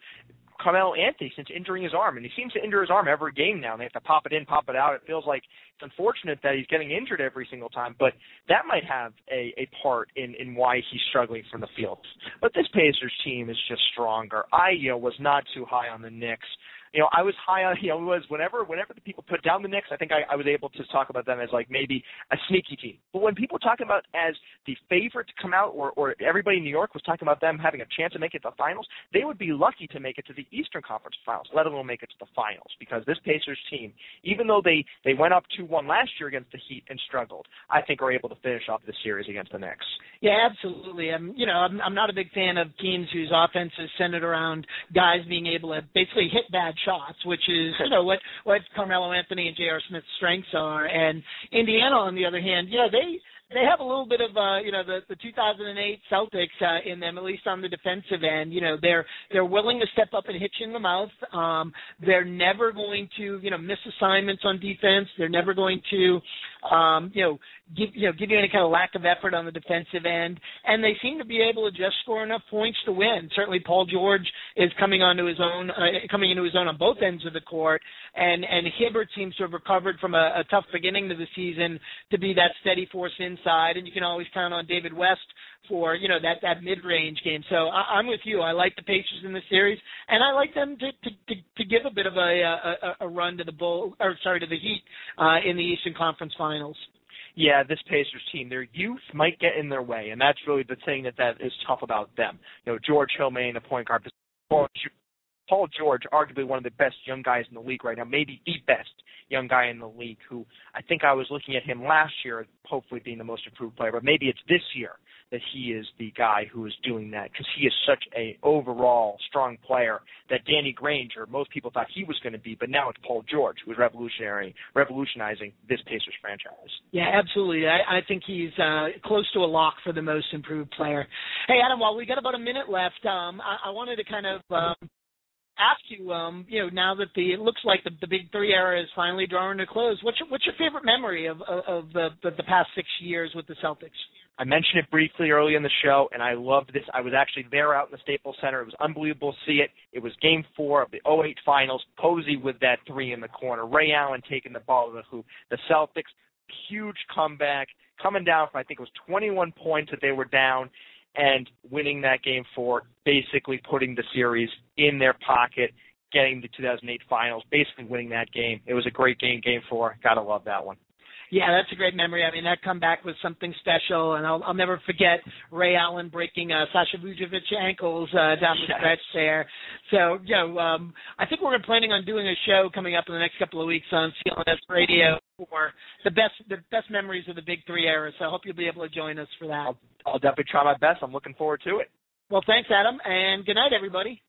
Carmelo Anthony since injuring his arm, and he seems to injure his arm every game now. And they have to pop it in, pop it out. It feels like it's unfortunate that he's getting injured every single time, but that might have a, a part in in why he's struggling from the field. But this Pacers team is just stronger. I you know was not too high on the Knicks you know, I was high on, you know, it was whenever, whenever the people put down the Knicks, I think I, I was able to talk about them as like maybe a sneaky team. But when people talk about as the favorite to come out, or, or everybody in New York was talking about them having a chance to make it to the finals, they would be lucky to make it to the Eastern Conference Finals, let alone make it to the finals. Because this Pacers team, even though they they went up two one last year against the Heat and struggled, I think are able to finish off the series against the Knicks. Yeah, absolutely. I'm, you know, I'm, I'm not a big fan of teams whose offense is centered around guys being able to basically hit bad shots, which is you know what what Carmelo Anthony and J.R. Smith's strengths are. And Indiana, on the other hand, you know they they have a little bit of uh you know the the 2008 Celtics uh, in them at least on the defensive end you know they're they're willing to step up and hit you in the mouth um they're never going to you know miss assignments on defense they're never going to um, you know, give you know give you any kind of lack of effort on the defensive end, and they seem to be able to just score enough points to win. Certainly, Paul George is coming onto his own, uh, coming into his own on both ends of the court, and and Hibbert seems to have recovered from a, a tough beginning to the season to be that steady force inside, and you can always count on David West for you know that that mid range game. So I, I'm with you. I like the Pacers in the series, and I like them to to to, to give a bit of a, a a run to the Bull or sorry to the Heat uh, in the Eastern Conference Finals yeah, this Pacers team, their youth might get in their way, and that's really the thing that that is tough about them. You know, George Hillman, the point guard, Paul George, arguably one of the best young guys in the league right now, maybe the best young guy in the league. Who I think I was looking at him last year, hopefully being the most improved player, but maybe it's this year that he is the guy who is doing that because he is such a overall strong player that Danny Granger, most people thought he was going to be, but now it's Paul George who is revolutionary, revolutionizing this Pacers franchise. Yeah, absolutely. I, I think he's uh, close to a lock for the most improved player. Hey, Adam, while we got about a minute left, um, I, I wanted to kind of um, ask you, um, you know, now that the it looks like the, the Big Three era is finally drawing to close, what's your, what's your favorite memory of of, of the, the the past six years with the Celtics? I mentioned it briefly early in the show, and I loved this. I was actually there out in the Staples Center. It was unbelievable to see it. It was Game Four of the 08 Finals. Posey with that three in the corner. Ray Allen taking the ball to the hoop. The Celtics, huge comeback, coming down from I think it was 21 points that they were down, and winning that game four, basically putting the series in their pocket, getting the 2008 finals, basically winning that game. It was a great game, game four. Gotta love that one. Yeah, that's a great memory. I mean, that comeback was something special, and I'll, I'll never forget Ray Allen breaking uh, Sasha Vujacic ankles uh, down the stretch there. So, you know, um, I think we're planning on doing a show coming up in the next couple of weeks on CLNS Radio for the best the best memories of the Big Three era. So I hope you'll be able to join us for that. I'll, I'll definitely try my best. I'm looking forward to it. Well, thanks, Adam, and good night, everybody.